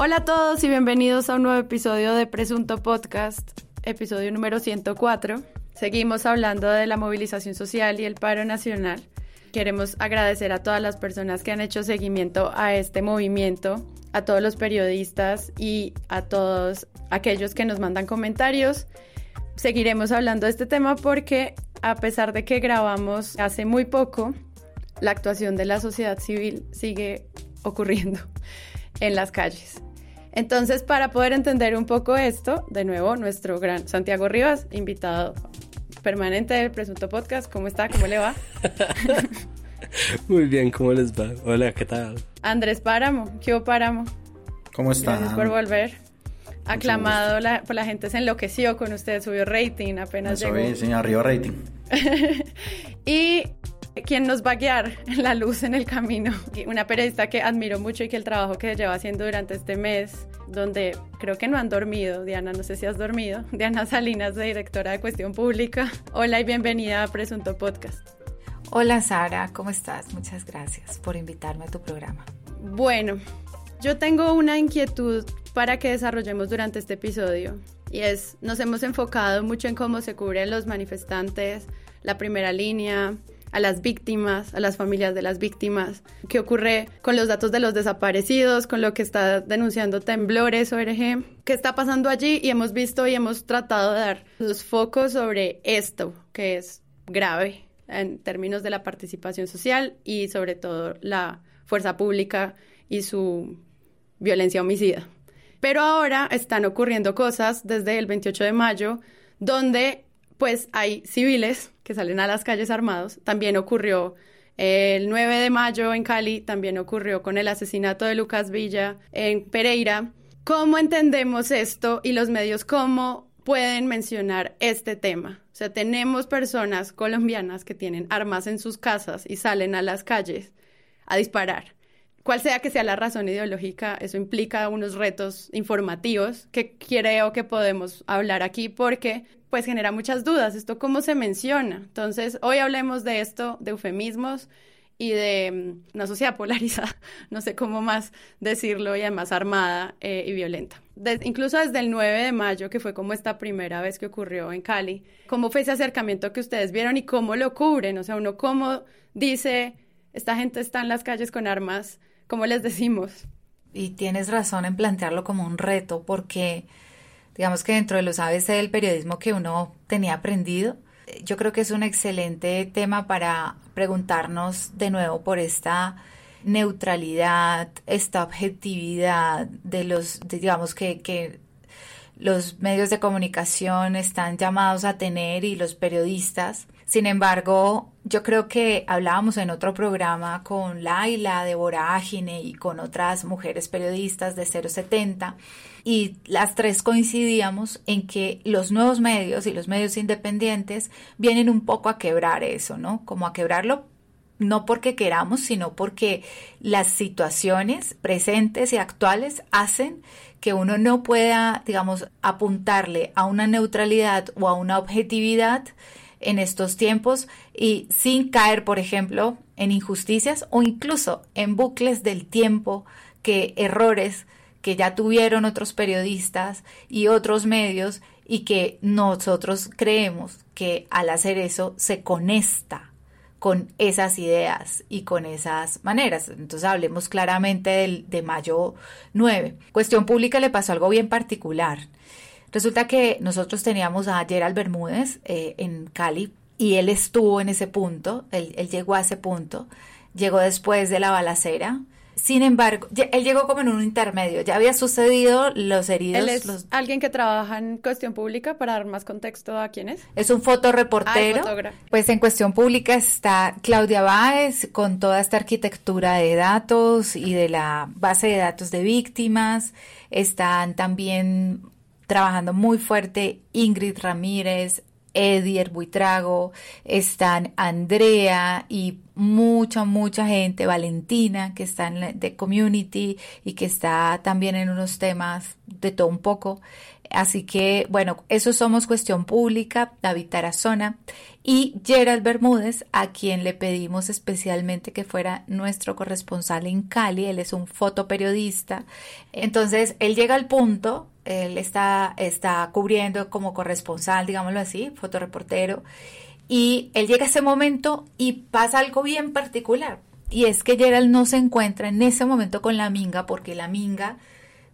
Hola a todos y bienvenidos a un nuevo episodio de Presunto Podcast, episodio número 104. Seguimos hablando de la movilización social y el paro nacional. Queremos agradecer a todas las personas que han hecho seguimiento a este movimiento, a todos los periodistas y a todos aquellos que nos mandan comentarios. Seguiremos hablando de este tema porque a pesar de que grabamos hace muy poco, la actuación de la sociedad civil sigue ocurriendo en las calles. Entonces, para poder entender un poco esto, de nuevo, nuestro gran Santiago Rivas, invitado permanente del Presunto Podcast, ¿cómo está? ¿Cómo le va? Muy bien, ¿cómo les va? Hola, ¿qué tal? Andrés Páramo, ¿qué Páramo? ¿Cómo está? Gracias por volver. Aclamado la, por la gente, se enloqueció con usted, subió rating apenas llegó. Sí, sí, arriba rating. y quien nos va a guiar la luz en el camino. Una periodista que admiro mucho y que el trabajo que lleva haciendo durante este mes, donde creo que no han dormido, Diana, no sé si has dormido, Diana Salinas, directora de Cuestión Pública. Hola y bienvenida a Presunto Podcast. Hola Sara, ¿cómo estás? Muchas gracias por invitarme a tu programa. Bueno, yo tengo una inquietud para que desarrollemos durante este episodio y es, nos hemos enfocado mucho en cómo se cubren los manifestantes, la primera línea, a las víctimas, a las familias de las víctimas, qué ocurre con los datos de los desaparecidos, con lo que está denunciando Temblores ORG, qué está pasando allí y hemos visto y hemos tratado de dar los focos sobre esto, que es grave en términos de la participación social y sobre todo la fuerza pública y su violencia homicida. Pero ahora están ocurriendo cosas desde el 28 de mayo donde pues hay civiles que salen a las calles armados. También ocurrió el 9 de mayo en Cali, también ocurrió con el asesinato de Lucas Villa en Pereira. ¿Cómo entendemos esto y los medios cómo pueden mencionar este tema? O sea, tenemos personas colombianas que tienen armas en sus casas y salen a las calles a disparar. Cual sea que sea la razón ideológica, eso implica unos retos informativos que creo que podemos hablar aquí porque pues genera muchas dudas. ¿Esto cómo se menciona? Entonces, hoy hablemos de esto, de eufemismos y de mm, una sociedad polarizada, no sé cómo más decirlo, y además armada eh, y violenta. incluso desde el 9 de mayo, que fue como esta primera vez que ocurrió en Cali, ¿cómo fue ese acercamiento que ustedes vieron y cómo lo cubren? O sea, uno cómo dice, esta gente está en las calles con armas, ¿cómo les decimos? Y tienes razón en plantearlo como un reto, porque digamos que dentro de los ABC del periodismo que uno tenía aprendido, yo creo que es un excelente tema para preguntarnos de nuevo por esta neutralidad, esta objetividad de los, digamos que, que los medios de comunicación están llamados a tener y los periodistas. Sin embargo, yo creo que hablábamos en otro programa con Laila de Vorágine y con otras mujeres periodistas de 070 y las tres coincidíamos en que los nuevos medios y los medios independientes vienen un poco a quebrar eso, ¿no? Como a quebrarlo no porque queramos, sino porque las situaciones presentes y actuales hacen que uno no pueda, digamos, apuntarle a una neutralidad o a una objetividad en estos tiempos y sin caer, por ejemplo, en injusticias o incluso en bucles del tiempo que errores que ya tuvieron otros periodistas y otros medios y que nosotros creemos que al hacer eso se conecta con esas ideas y con esas maneras. Entonces hablemos claramente del, de mayo 9. Cuestión pública le pasó algo bien particular. Resulta que nosotros teníamos a Gerald Bermúdez eh, en Cali y él estuvo en ese punto, él, él llegó a ese punto, llegó después de la balacera, sin embargo, él llegó como en un intermedio. Ya había sucedido los heridos. Él es alguien que trabaja en cuestión pública para dar más contexto a quién es. Es un fotoreportero. Ah, pues en cuestión pública está Claudia Báez con toda esta arquitectura de datos y de la base de datos de víctimas. Están también trabajando muy fuerte Ingrid Ramírez, Edier Buitrago, están Andrea y mucha, mucha gente, Valentina, que está en de community y que está también en unos temas de todo un poco. Así que, bueno, eso somos cuestión pública, David Tarazona y Gerald Bermúdez, a quien le pedimos especialmente que fuera nuestro corresponsal en Cali. Él es un fotoperiodista. Entonces, él llega al punto, él está, está cubriendo como corresponsal, digámoslo así, fotoreportero, y él llega a ese momento y pasa algo bien particular. Y es que Gerald no se encuentra en ese momento con la minga porque la minga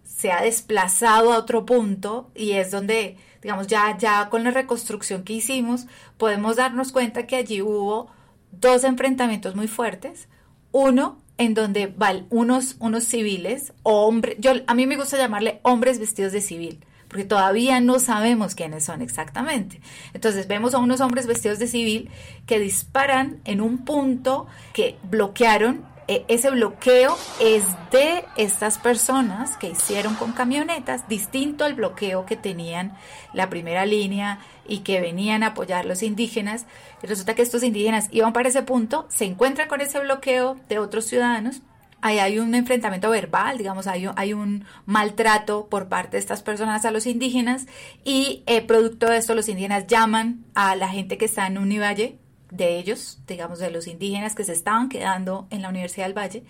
se ha desplazado a otro punto y es donde, digamos, ya, ya con la reconstrucción que hicimos, podemos darnos cuenta que allí hubo dos enfrentamientos muy fuertes. Uno en donde van unos, unos civiles, hombres, yo, a mí me gusta llamarle hombres vestidos de civil, porque todavía no sabemos quiénes son exactamente. Entonces vemos a unos hombres vestidos de civil que disparan en un punto que bloquearon ese bloqueo es de estas personas que hicieron con camionetas, distinto al bloqueo que tenían la primera línea y que venían a apoyar los indígenas. Y resulta que estos indígenas iban para ese punto, se encuentran con ese bloqueo de otros ciudadanos. Ahí hay un enfrentamiento verbal, digamos, hay un, hay un maltrato por parte de estas personas a los indígenas y eh, producto de esto los indígenas llaman a la gente que está en Univalle, de ellos, digamos de los indígenas que se estaban quedando en la Universidad del Valle,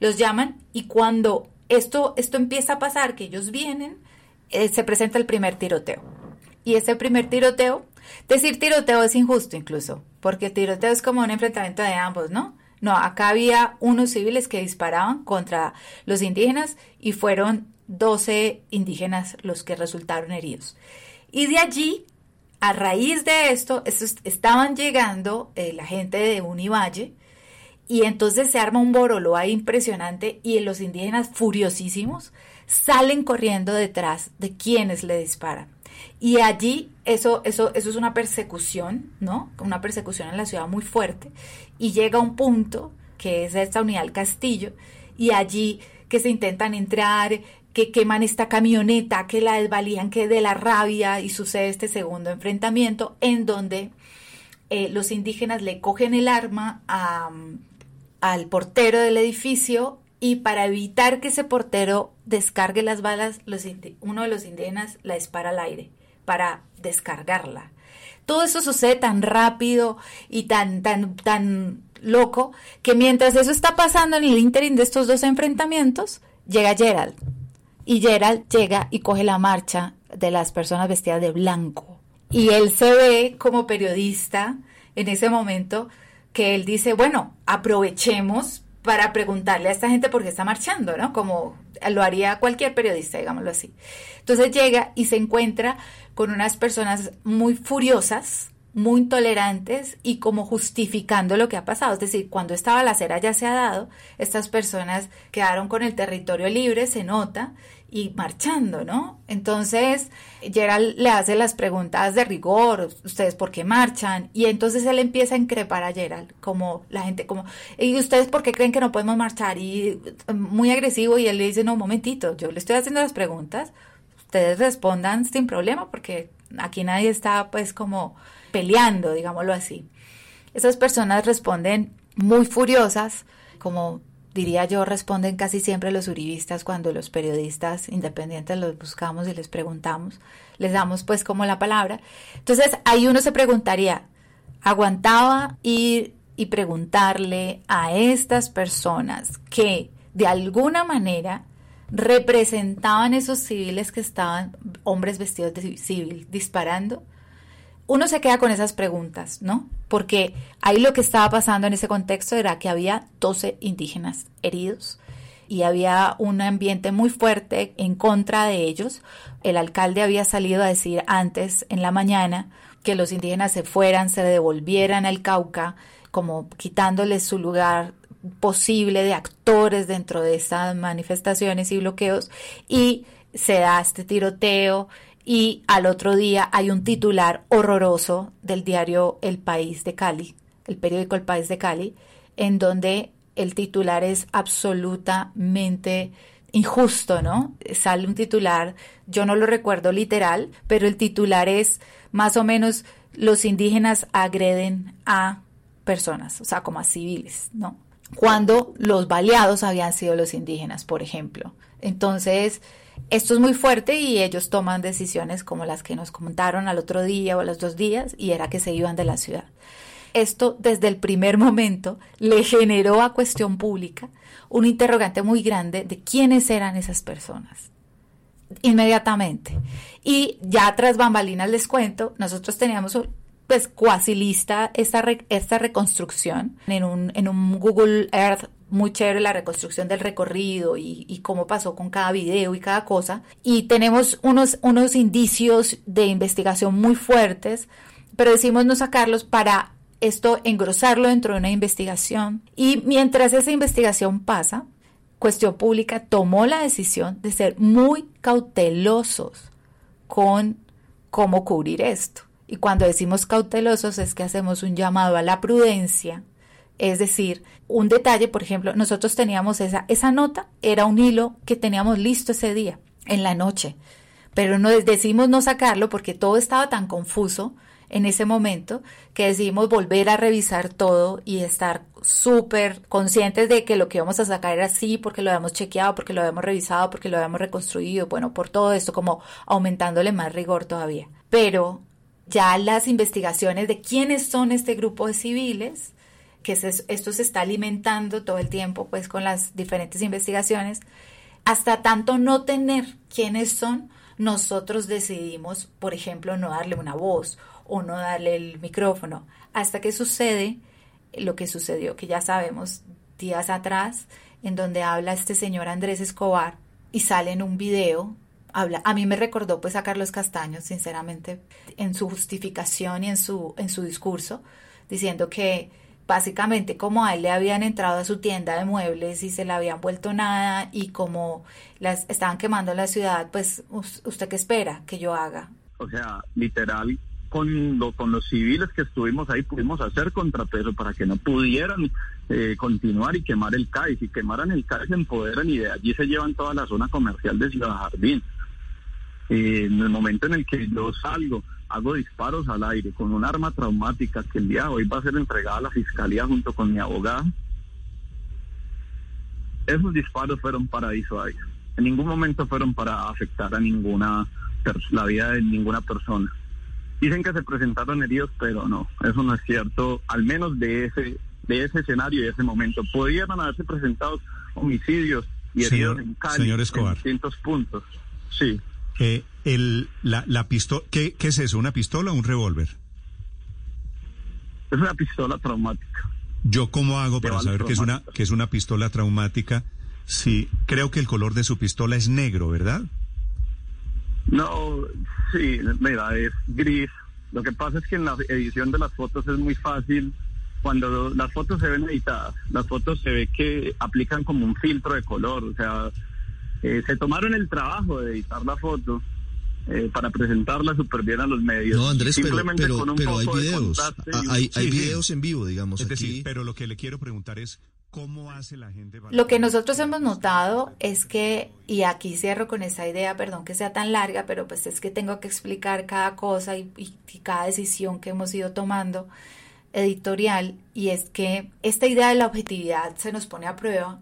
los llaman y cuando esto, esto empieza a pasar, que ellos vienen, eh, se presenta el primer tiroteo. Y ese primer tiroteo, decir tiroteo es injusto incluso, porque tiroteo es como un enfrentamiento de ambos, ¿no? No, acá había unos civiles que disparaban contra los indígenas y fueron 12 indígenas los que resultaron heridos. Y de allí a raíz de esto, estaban llegando eh, la gente de Univalle y entonces se arma un borolo ahí impresionante y los indígenas furiosísimos salen corriendo detrás de quienes le disparan. Y allí eso, eso, eso es una persecución, ¿no? Una persecución en la ciudad muy fuerte. Y llega un punto, que es esta unidad del castillo, y allí que se intentan entrar, que queman esta camioneta, que la desvalían, que de la rabia y sucede este segundo enfrentamiento en donde eh, los indígenas le cogen el arma al portero del edificio y para evitar que ese portero descargue las balas, uno de los indígenas la dispara al aire para descargarla. Todo eso sucede tan rápido y tan, tan, tan loco que mientras eso está pasando en el interín de estos dos enfrentamientos, llega Gerald y Gerald llega y coge la marcha de las personas vestidas de blanco. Y él se ve como periodista en ese momento que él dice, bueno, aprovechemos para preguntarle a esta gente por qué está marchando, ¿no? Como lo haría cualquier periodista, digámoslo así. Entonces llega y se encuentra con unas personas muy furiosas, muy intolerantes y como justificando lo que ha pasado. Es decir, cuando esta balacera ya se ha dado, estas personas quedaron con el territorio libre, se nota, y marchando, ¿no? Entonces, Gerald le hace las preguntas de rigor, ustedes por qué marchan, y entonces él empieza a increpar a Gerald, como la gente, como, ¿y ustedes por qué creen que no podemos marchar? Y muy agresivo, y él le dice, no, un momentito, yo le estoy haciendo las preguntas, ustedes respondan sin problema, porque aquí nadie está pues como peleando, digámoslo así. Esas personas responden muy furiosas, como diría yo, responden casi siempre los uribistas cuando los periodistas independientes los buscamos y les preguntamos, les damos pues como la palabra. Entonces ahí uno se preguntaría, ¿aguantaba ir y preguntarle a estas personas que de alguna manera representaban esos civiles que estaban, hombres vestidos de civil, disparando? Uno se queda con esas preguntas, ¿no? Porque ahí lo que estaba pasando en ese contexto era que había 12 indígenas heridos y había un ambiente muy fuerte en contra de ellos. El alcalde había salido a decir antes en la mañana que los indígenas se fueran, se devolvieran al Cauca, como quitándoles su lugar posible de actores dentro de estas manifestaciones y bloqueos y se da este tiroteo y al otro día hay un titular horroroso del diario El País de Cali, el periódico El País de Cali, en donde el titular es absolutamente injusto, ¿no? Sale un titular, yo no lo recuerdo literal, pero el titular es más o menos los indígenas agreden a personas, o sea, como a civiles, ¿no? Cuando los baleados habían sido los indígenas, por ejemplo. Entonces, esto es muy fuerte y ellos toman decisiones como las que nos comentaron al otro día o a los dos días y era que se iban de la ciudad. Esto desde el primer momento le generó a cuestión pública un interrogante muy grande de quiénes eran esas personas. Inmediatamente. Y ya tras bambalinas les cuento, nosotros teníamos pues cuasi lista esta, esta reconstrucción en un, en un Google Earth muy chévere la reconstrucción del recorrido y, y, cómo pasó con cada video y cada cosa. Y tenemos unos, unos indicios de investigación muy fuertes, pero decimos no sacarlos para esto engrosarlo dentro de una investigación. Y mientras esa investigación pasa, Cuestión Pública tomó la decisión de ser muy cautelosos con cómo cubrir esto. Y cuando decimos cautelosos es que hacemos un llamado a la prudencia. Es decir, un detalle, por ejemplo, nosotros teníamos esa, esa nota, era un hilo que teníamos listo ese día, en la noche, pero no decimos no sacarlo porque todo estaba tan confuso en ese momento que decidimos volver a revisar todo y estar súper conscientes de que lo que íbamos a sacar era así porque lo habíamos chequeado, porque lo habíamos revisado, porque lo habíamos reconstruido, bueno, por todo esto como aumentándole más rigor todavía. Pero ya las investigaciones de quiénes son este grupo de civiles, que esto se está alimentando todo el tiempo pues con las diferentes investigaciones, hasta tanto no tener quiénes son, nosotros decidimos, por ejemplo, no darle una voz o no darle el micrófono, hasta que sucede lo que sucedió, que ya sabemos días atrás, en donde habla este señor Andrés Escobar y sale en un video habla, a mí me recordó pues a Carlos Castaño, sinceramente, en su justificación y en su, en su discurso, diciendo que básicamente como a él le habían entrado a su tienda de muebles y se le habían vuelto nada y como las estaban quemando la ciudad, pues usted qué espera que yo haga. O sea, literal, con, lo, con los civiles que estuvimos ahí pudimos hacer contrapeso para que no pudieran eh, continuar y quemar el CAI. Si quemaran el CAI se empoderan y de allí se llevan toda la zona comercial de Ciudad Jardín. Eh, en el momento en el que yo salgo, hago disparos al aire con un arma traumática que el día de hoy va a ser entregada a la fiscalía junto con mi abogada. Esos disparos fueron para disuadir. En ningún momento fueron para afectar a ninguna la vida de ninguna persona. Dicen que se presentaron heridos, pero no, eso no es cierto, al menos de ese de ese escenario y ese momento. Podrían haberse presentado homicidios y heridos en Cali señor Escobar. en distintos puntos. Sí. Eh, el, la, la pistola, ¿qué, ¿qué es eso? ¿Una pistola o un revólver? Es una pistola traumática. ¿Yo cómo hago para saber que es, una, que es una pistola traumática? Sí, creo que el color de su pistola es negro, ¿verdad? No, sí, mira, es gris. Lo que pasa es que en la edición de las fotos es muy fácil. Cuando las fotos se ven editadas, las fotos se ve que aplican como un filtro de color, o sea, eh, se tomaron el trabajo de editar la foto eh, para presentarla súper bien a los medios. No, Andrés, Simplemente pero, pero, pero hay videos. Hay, hay videos en vivo, digamos. Es decir, pero lo que le quiero preguntar es, ¿cómo hace la gente? Lo que nosotros hemos notado es que, y aquí cierro con esa idea, perdón que sea tan larga, pero pues es que tengo que explicar cada cosa y, y cada decisión que hemos ido tomando editorial, y es que esta idea de la objetividad se nos pone a prueba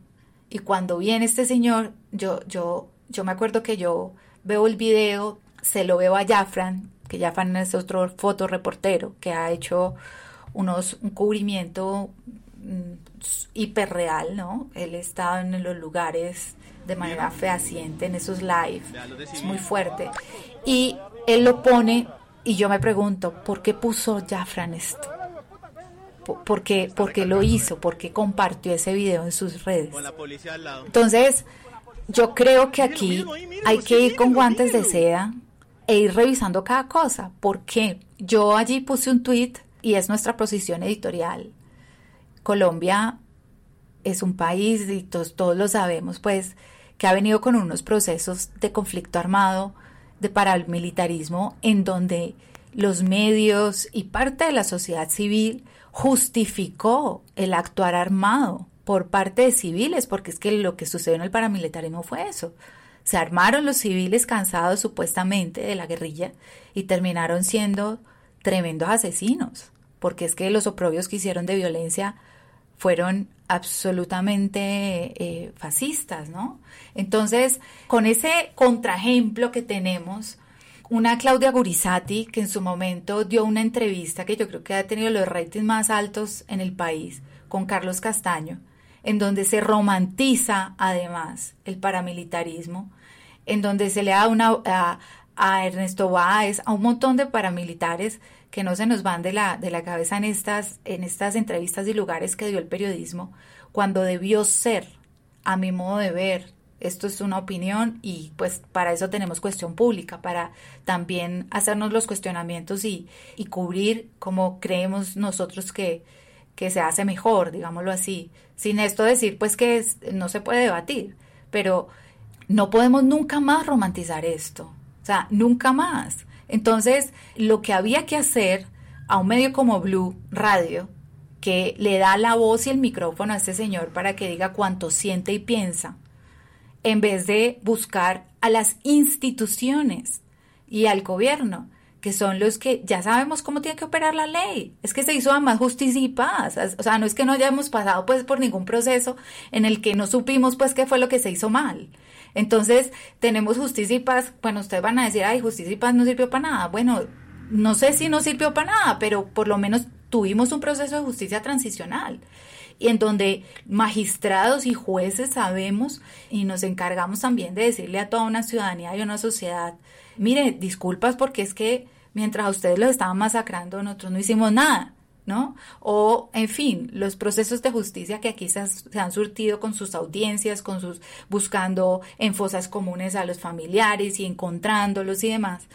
y cuando viene este señor, yo, yo, yo me acuerdo que yo veo el video, se lo veo a Jafran, que Jafran es otro fotoreportero que ha hecho unos, un cubrimiento mm, hiperreal, ¿no? Él está en los lugares de manera fehaciente en esos live, es muy fuerte. Y él lo pone y yo me pregunto, ¿por qué puso Jafran esto? ¿Por qué, lo hizo? ¿Por qué compartió ese video en sus redes? Entonces, yo creo que aquí hay que ir con guantes de seda e ir revisando cada cosa. ¿Por qué? Yo allí puse un tweet y es nuestra posición editorial. Colombia es un país, y todos, todos lo sabemos, pues, que ha venido con unos procesos de conflicto armado, de paramilitarismo, en donde los medios y parte de la sociedad civil justificó el actuar armado por parte de civiles, porque es que lo que sucedió en el paramilitarismo fue eso. Se armaron los civiles cansados supuestamente de la guerrilla y terminaron siendo tremendos asesinos, porque es que los oprobios que hicieron de violencia fueron absolutamente eh, fascistas, ¿no? Entonces, con ese contraejemplo que tenemos, una Claudia Gurizati, que en su momento dio una entrevista que yo creo que ha tenido los ratings más altos en el país, con Carlos Castaño, en donde se romantiza además el paramilitarismo, en donde se le da una, a, Ernesto Báez, a un montón de paramilitares que no se nos van de la, de la cabeza en estas, en estas entrevistas y lugares que dio el periodismo, cuando debió ser, a mi modo de ver, esto es una opinión y pues para eso tenemos cuestión pública, para también hacernos los cuestionamientos y, y cubrir como creemos nosotros que, que se hace mejor, digámoslo así, sin esto decir pues que no se puede debatir, pero no podemos nunca más romantizar esto, o sea, nunca más. Entonces, lo que había que hacer a un medio como Blue Radio, que le da la voz y el micrófono a este señor para que diga cuánto siente y piensa, en vez de buscar a las instituciones y al gobierno, que son los que ya sabemos cómo tiene que operar la ley. Es que se hizo a más justicia y paz. O sea, no es que no hayamos pasado pues por ningún proceso en el que no supimos pues qué fue lo que se hizo mal. Entonces, tenemos justicia y paz. Bueno, ustedes van a decir, ay, justicia y paz no sirvió para nada. Bueno, no sé si no sirvió para nada, pero por lo menos tuvimos un proceso de justicia transicional y en donde magistrados y jueces sabemos y nos encargamos también de decirle a toda una ciudadanía y a una sociedad, mire, disculpas porque es que mientras ustedes los estaban masacrando, nosotros no hicimos nada. ¿no? O, en fin, los procesos de justicia que aquí se, han surtido con sus audiencias, con sus buscando en fosas comunes a los familiares y encontrándolos y demás.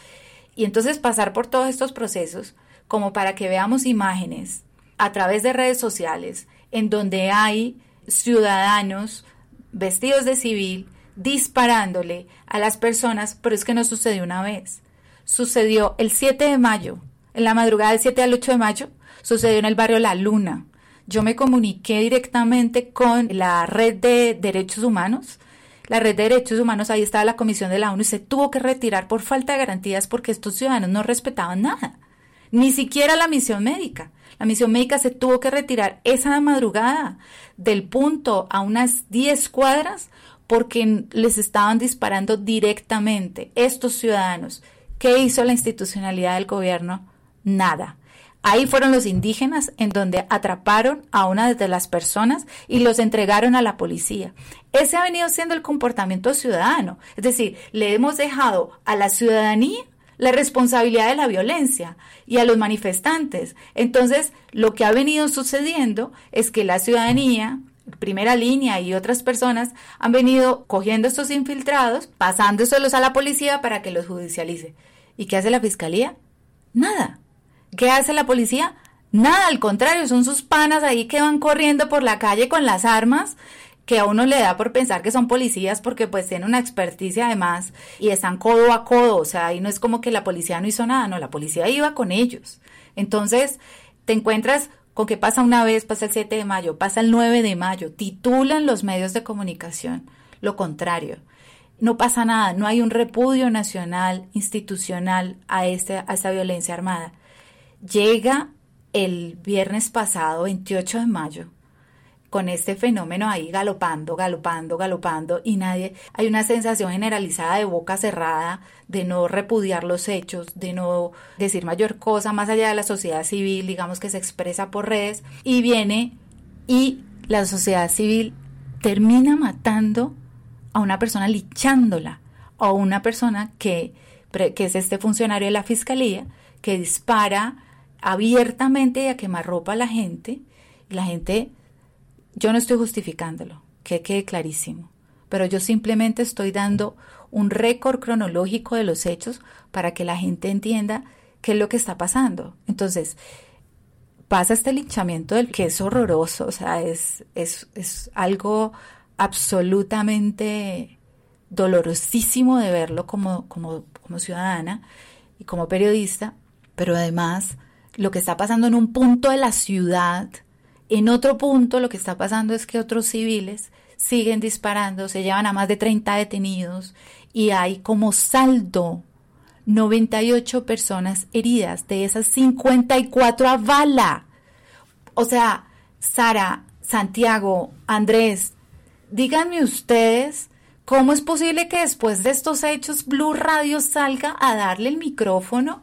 Y entonces pasar por todos estos procesos como para que veamos imágenes a través de redes sociales en donde hay ciudadanos vestidos de civil disparándole a las personas, pero es que no sucedió una vez. Sucedió el 7 de mayo, en la madrugada del 7 al 8 de mayo, sucedió en el barrio La Luna. Yo me comuniqué directamente con la red de derechos humanos. La red de derechos humanos, ahí estaba la comisión de la ONU y se tuvo que retirar por falta de garantías porque estos ciudadanos no respetaban nada, ni siquiera la misión médica. La misión médica se tuvo que retirar esa madrugada del punto a unas 10 cuadras porque les estaban disparando directamente estos ciudadanos. ¿Qué hizo la institucionalidad del gobierno? Nada. Ahí fueron los indígenas en donde atraparon a una de las personas y los entregaron a la policía. Ese ha venido siendo el comportamiento ciudadano. Es decir, le hemos dejado a la ciudadanía la responsabilidad de la violencia y a los manifestantes. Entonces, lo que ha venido sucediendo es que la ciudadanía, primera línea y otras personas han venido cogiendo estos infiltrados, pasándoselos a la policía para que los judicialice. ¿Y qué hace la fiscalía? Nada. ¿Qué hace la policía? Nada, al contrario, son sus panas ahí que van corriendo por la calle con las armas que a uno le da por pensar que son policías porque pues tienen una experticia además y están codo a codo, o sea, ahí no es como que la policía no hizo nada, no, la policía iba con ellos. Entonces, te encuentras con que pasa una vez, pasa el 7 de mayo, pasa el 9 de mayo, titulan los medios de comunicación, lo contrario. No pasa nada, no hay un repudio nacional, institucional a, este, a esta violencia armada. Llega el viernes pasado, 28 de mayo, con este fenómeno ahí galopando, galopando, galopando y nadie, hay una sensación generalizada de boca cerrada, de no repudiar los hechos, de no decir mayor cosa más allá de la sociedad civil, digamos que se expresa por redes y viene y la sociedad civil termina matando a una persona lichándola o una persona que, que es este funcionario de la fiscalía que dispara abiertamente y a quemarropa a la gente. La gente, yo no estoy justificándolo, que quede clarísimo, pero yo simplemente estoy dando un récord cronológico de los hechos para que la gente entienda qué es lo que está pasando. Entonces, pasa este linchamiento del que es horroroso, o sea, es, es, es algo absolutamente dolorosísimo de verlo como, como, como ciudadana y como periodista, pero además lo que está pasando en un punto de la ciudad, en otro punto lo que está pasando es que otros civiles siguen disparando, se llevan a más de 30 detenidos y hay como saldo 98 personas heridas, de esas 54 a bala. O sea, Sara, Santiago, Andrés, díganme ustedes cómo es posible que después de estos hechos Blue Radio salga a darle el micrófono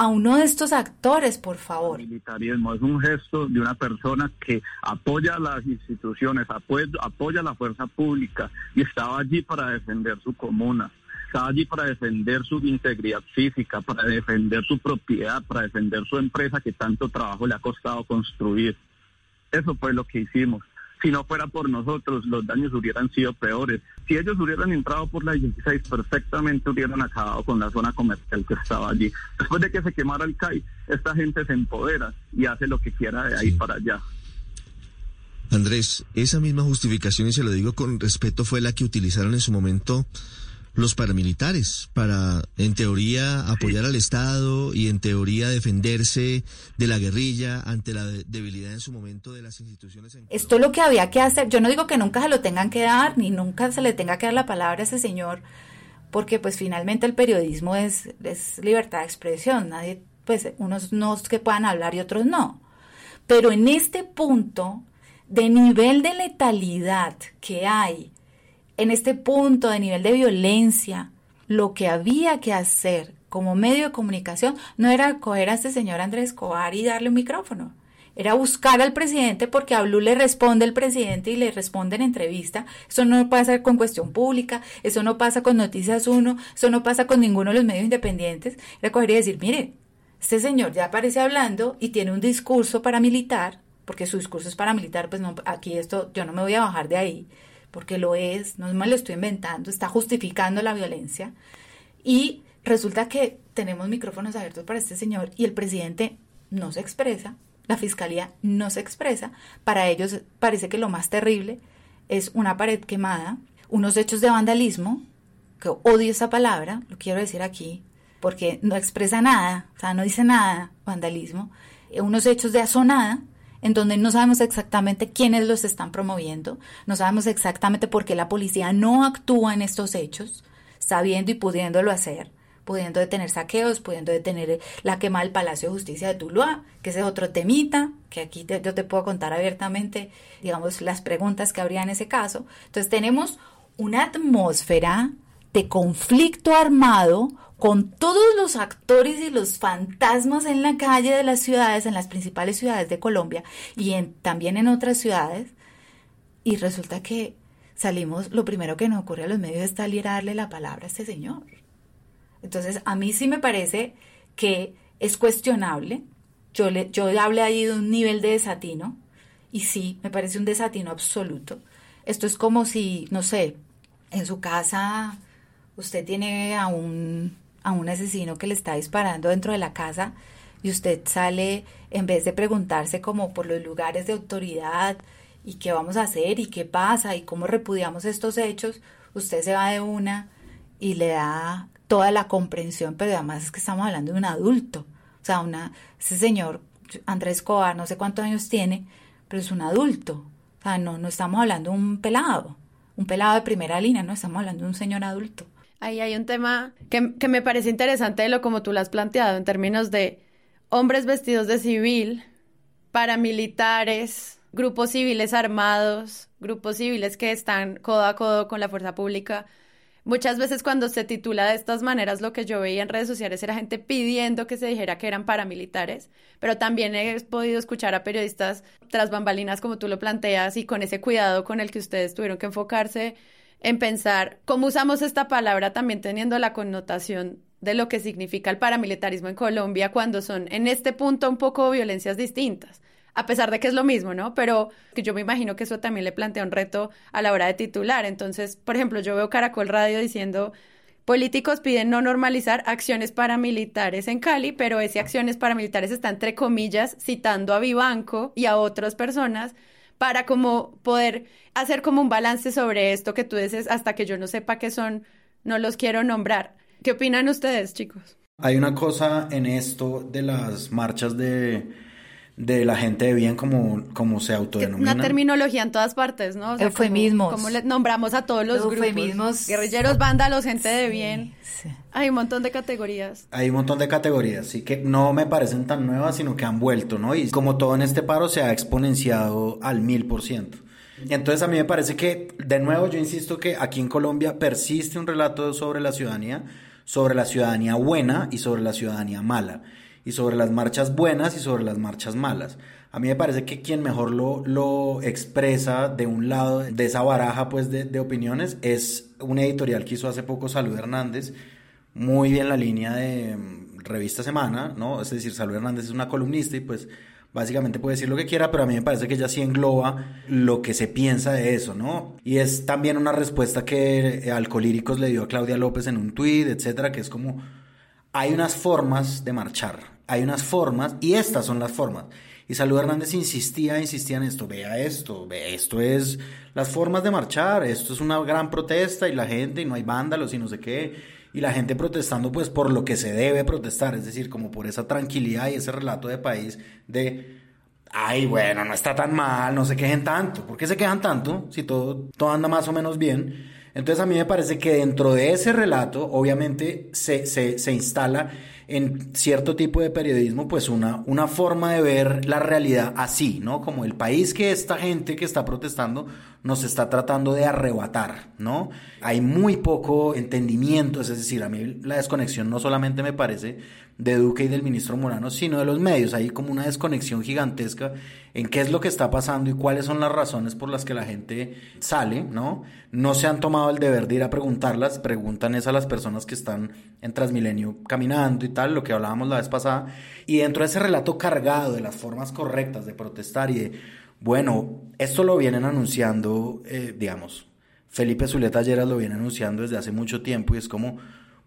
a uno de estos actores, por favor. El militarismo es un gesto de una persona que apoya a las instituciones, apoya, a la fuerza pública y estaba allí para defender su comuna estaba allí para defender su integridad física, para defender su propiedad, para defender su empresa que tanto trabajo le ha costado construir. Eso fue lo que hicimos. Si no fuera por nosotros, los daños hubieran sido peores. Si ellos hubieran entrado por la 16, perfectamente hubieran acabado con la zona comercial que estaba allí. Después de que se quemara el CAI, esta gente se empodera y hace lo que quiera de ahí para allá. Andrés, esa misma justificación, y se lo digo con respeto, fue la que utilizaron en su momento los paramilitares para, en teoría, apoyar al Estado y en teoría defenderse de la guerrilla ante la debilidad en su momento de las instituciones. Esto es lo que había que hacer. Yo no digo que nunca se lo tengan que dar, ni nunca se le tenga que dar la palabra a ese señor, porque pues finalmente el periodismo es, es libertad de expresión. Nadie, pues unos no que puedan hablar y otros no. Pero en este punto de nivel de letalidad que hay en este punto de nivel de violencia, lo que había que hacer como medio de comunicación no era coger a este señor Andrés Escobar y darle un micrófono. Era buscar al presidente porque a Blue le responde el presidente y le responde en entrevista. Eso no pasa con cuestión pública, eso no pasa con Noticias Uno, eso no pasa con ninguno de los medios independientes. Era coger y decir, mire, este señor ya aparece hablando y tiene un discurso paramilitar, porque su discurso es paramilitar, pues no, aquí esto, yo no me voy a bajar de ahí porque lo es, no me lo estoy inventando, está justificando la violencia. Y resulta que tenemos micrófonos abiertos para este señor y el presidente no se expresa, la fiscalía no se expresa. Para ellos parece que lo más terrible es una pared quemada, unos hechos de vandalismo, que odio esa palabra, lo quiero decir aquí, porque no expresa nada, o sea, no dice nada, vandalismo, eh, unos hechos de azonada, en donde no sabemos exactamente quiénes los están promoviendo, no sabemos exactamente por qué la policía no actúa en estos hechos, sabiendo y pudiéndolo hacer, pudiendo detener saqueos, pudiendo detener la quema del Palacio de Justicia de Tuluá, que ese es otro temita, que aquí yo te puedo contar abiertamente, digamos, las preguntas que habría en ese caso. Entonces tenemos una atmósfera de conflicto armado con todos los actores y los fantasmas en la calle de las ciudades, en las principales ciudades de Colombia y en, también en otras ciudades. Y resulta que salimos, lo primero que nos ocurre a los medios es salir a darle la palabra a este señor. Entonces, a mí sí me parece que es cuestionable. Yo, le, yo hablé ahí de un nivel de desatino y sí, me parece un desatino absoluto. Esto es como si, no sé, en su casa usted tiene a un, a un asesino que le está disparando dentro de la casa y usted sale, en vez de preguntarse como por los lugares de autoridad y qué vamos a hacer y qué pasa y cómo repudiamos estos hechos, usted se va de una y le da toda la comprensión, pero además es que estamos hablando de un adulto. O sea, una, ese señor Andrés Cobar, no sé cuántos años tiene, pero es un adulto. O sea, no, no estamos hablando de un pelado, un pelado de primera línea, no estamos hablando de un señor adulto. Ahí hay un tema que, que me parece interesante de lo como tú lo has planteado en términos de hombres vestidos de civil, paramilitares, grupos civiles armados, grupos civiles que están codo a codo con la fuerza pública. Muchas veces cuando se titula de estas maneras, lo que yo veía en redes sociales era gente pidiendo que se dijera que eran paramilitares, pero también he podido escuchar a periodistas tras bambalinas como tú lo planteas y con ese cuidado con el que ustedes tuvieron que enfocarse en pensar cómo usamos esta palabra también teniendo la connotación de lo que significa el paramilitarismo en Colombia cuando son en este punto un poco violencias distintas, a pesar de que es lo mismo, ¿no? Pero que yo me imagino que eso también le plantea un reto a la hora de titular. Entonces, por ejemplo, yo veo Caracol Radio diciendo políticos piden no normalizar acciones paramilitares en Cali, pero ese acciones paramilitares está entre comillas citando a Vivanco y a otras personas para como poder hacer como un balance sobre esto que tú dices, hasta que yo no sepa qué son, no los quiero nombrar. ¿Qué opinan ustedes, chicos? Hay una cosa en esto de las marchas de, de la gente de bien como, como se autodenomina. Una terminología en todas partes, ¿no? O Eufemismos. Como, le nombramos a todos los grupos. Guerrilleros, vándalos, gente de bien. Hay un montón de categorías. Hay un montón de categorías, sí que no me parecen tan nuevas, sino que han vuelto, ¿no? Y como todo en este paro se ha exponenciado al mil por ciento. Y entonces a mí me parece que, de nuevo, yo insisto que aquí en Colombia persiste un relato sobre la ciudadanía, sobre la ciudadanía buena y sobre la ciudadanía mala y sobre las marchas buenas y sobre las marchas malas. A mí me parece que quien mejor lo, lo expresa de un lado de esa baraja pues de, de opiniones es un editorial que hizo hace poco Salud Hernández, muy bien la línea de mm, revista Semana, ¿no? Es decir, Salud Hernández es una columnista y pues básicamente puede decir lo que quiera, pero a mí me parece que ella sí engloba lo que se piensa de eso, ¿no? Y es también una respuesta que Alcolíricos le dio a Claudia López en un tuit, etcétera, que es como hay unas formas de marchar, hay unas formas, y estas son las formas. Y Salud Hernández insistía, insistía en esto, vea esto, ve, esto es las formas de marchar, esto es una gran protesta y la gente, y no hay vándalos y no sé qué, y la gente protestando pues por lo que se debe protestar, es decir, como por esa tranquilidad y ese relato de país de, ay, bueno, no está tan mal, no se quejen tanto, ¿por qué se quejan tanto si todo, todo anda más o menos bien? Entonces a mí me parece que dentro de ese relato, obviamente, se, se, se instala en cierto tipo de periodismo, pues una, una forma de ver la realidad así, ¿no? Como el país que esta gente que está protestando nos está tratando de arrebatar, ¿no? Hay muy poco entendimiento, es decir, a mí la desconexión no solamente me parece de Duque y del ministro Morano, sino de los medios. Hay como una desconexión gigantesca en qué es lo que está pasando y cuáles son las razones por las que la gente sale, ¿no? No se han tomado el deber de ir a preguntarlas, preguntan es a las personas que están en Transmilenio caminando y tal, lo que hablábamos la vez pasada. Y dentro de ese relato cargado de las formas correctas de protestar y de, bueno, esto lo vienen anunciando, eh, digamos, Felipe Zuleta Lleras lo viene anunciando desde hace mucho tiempo y es como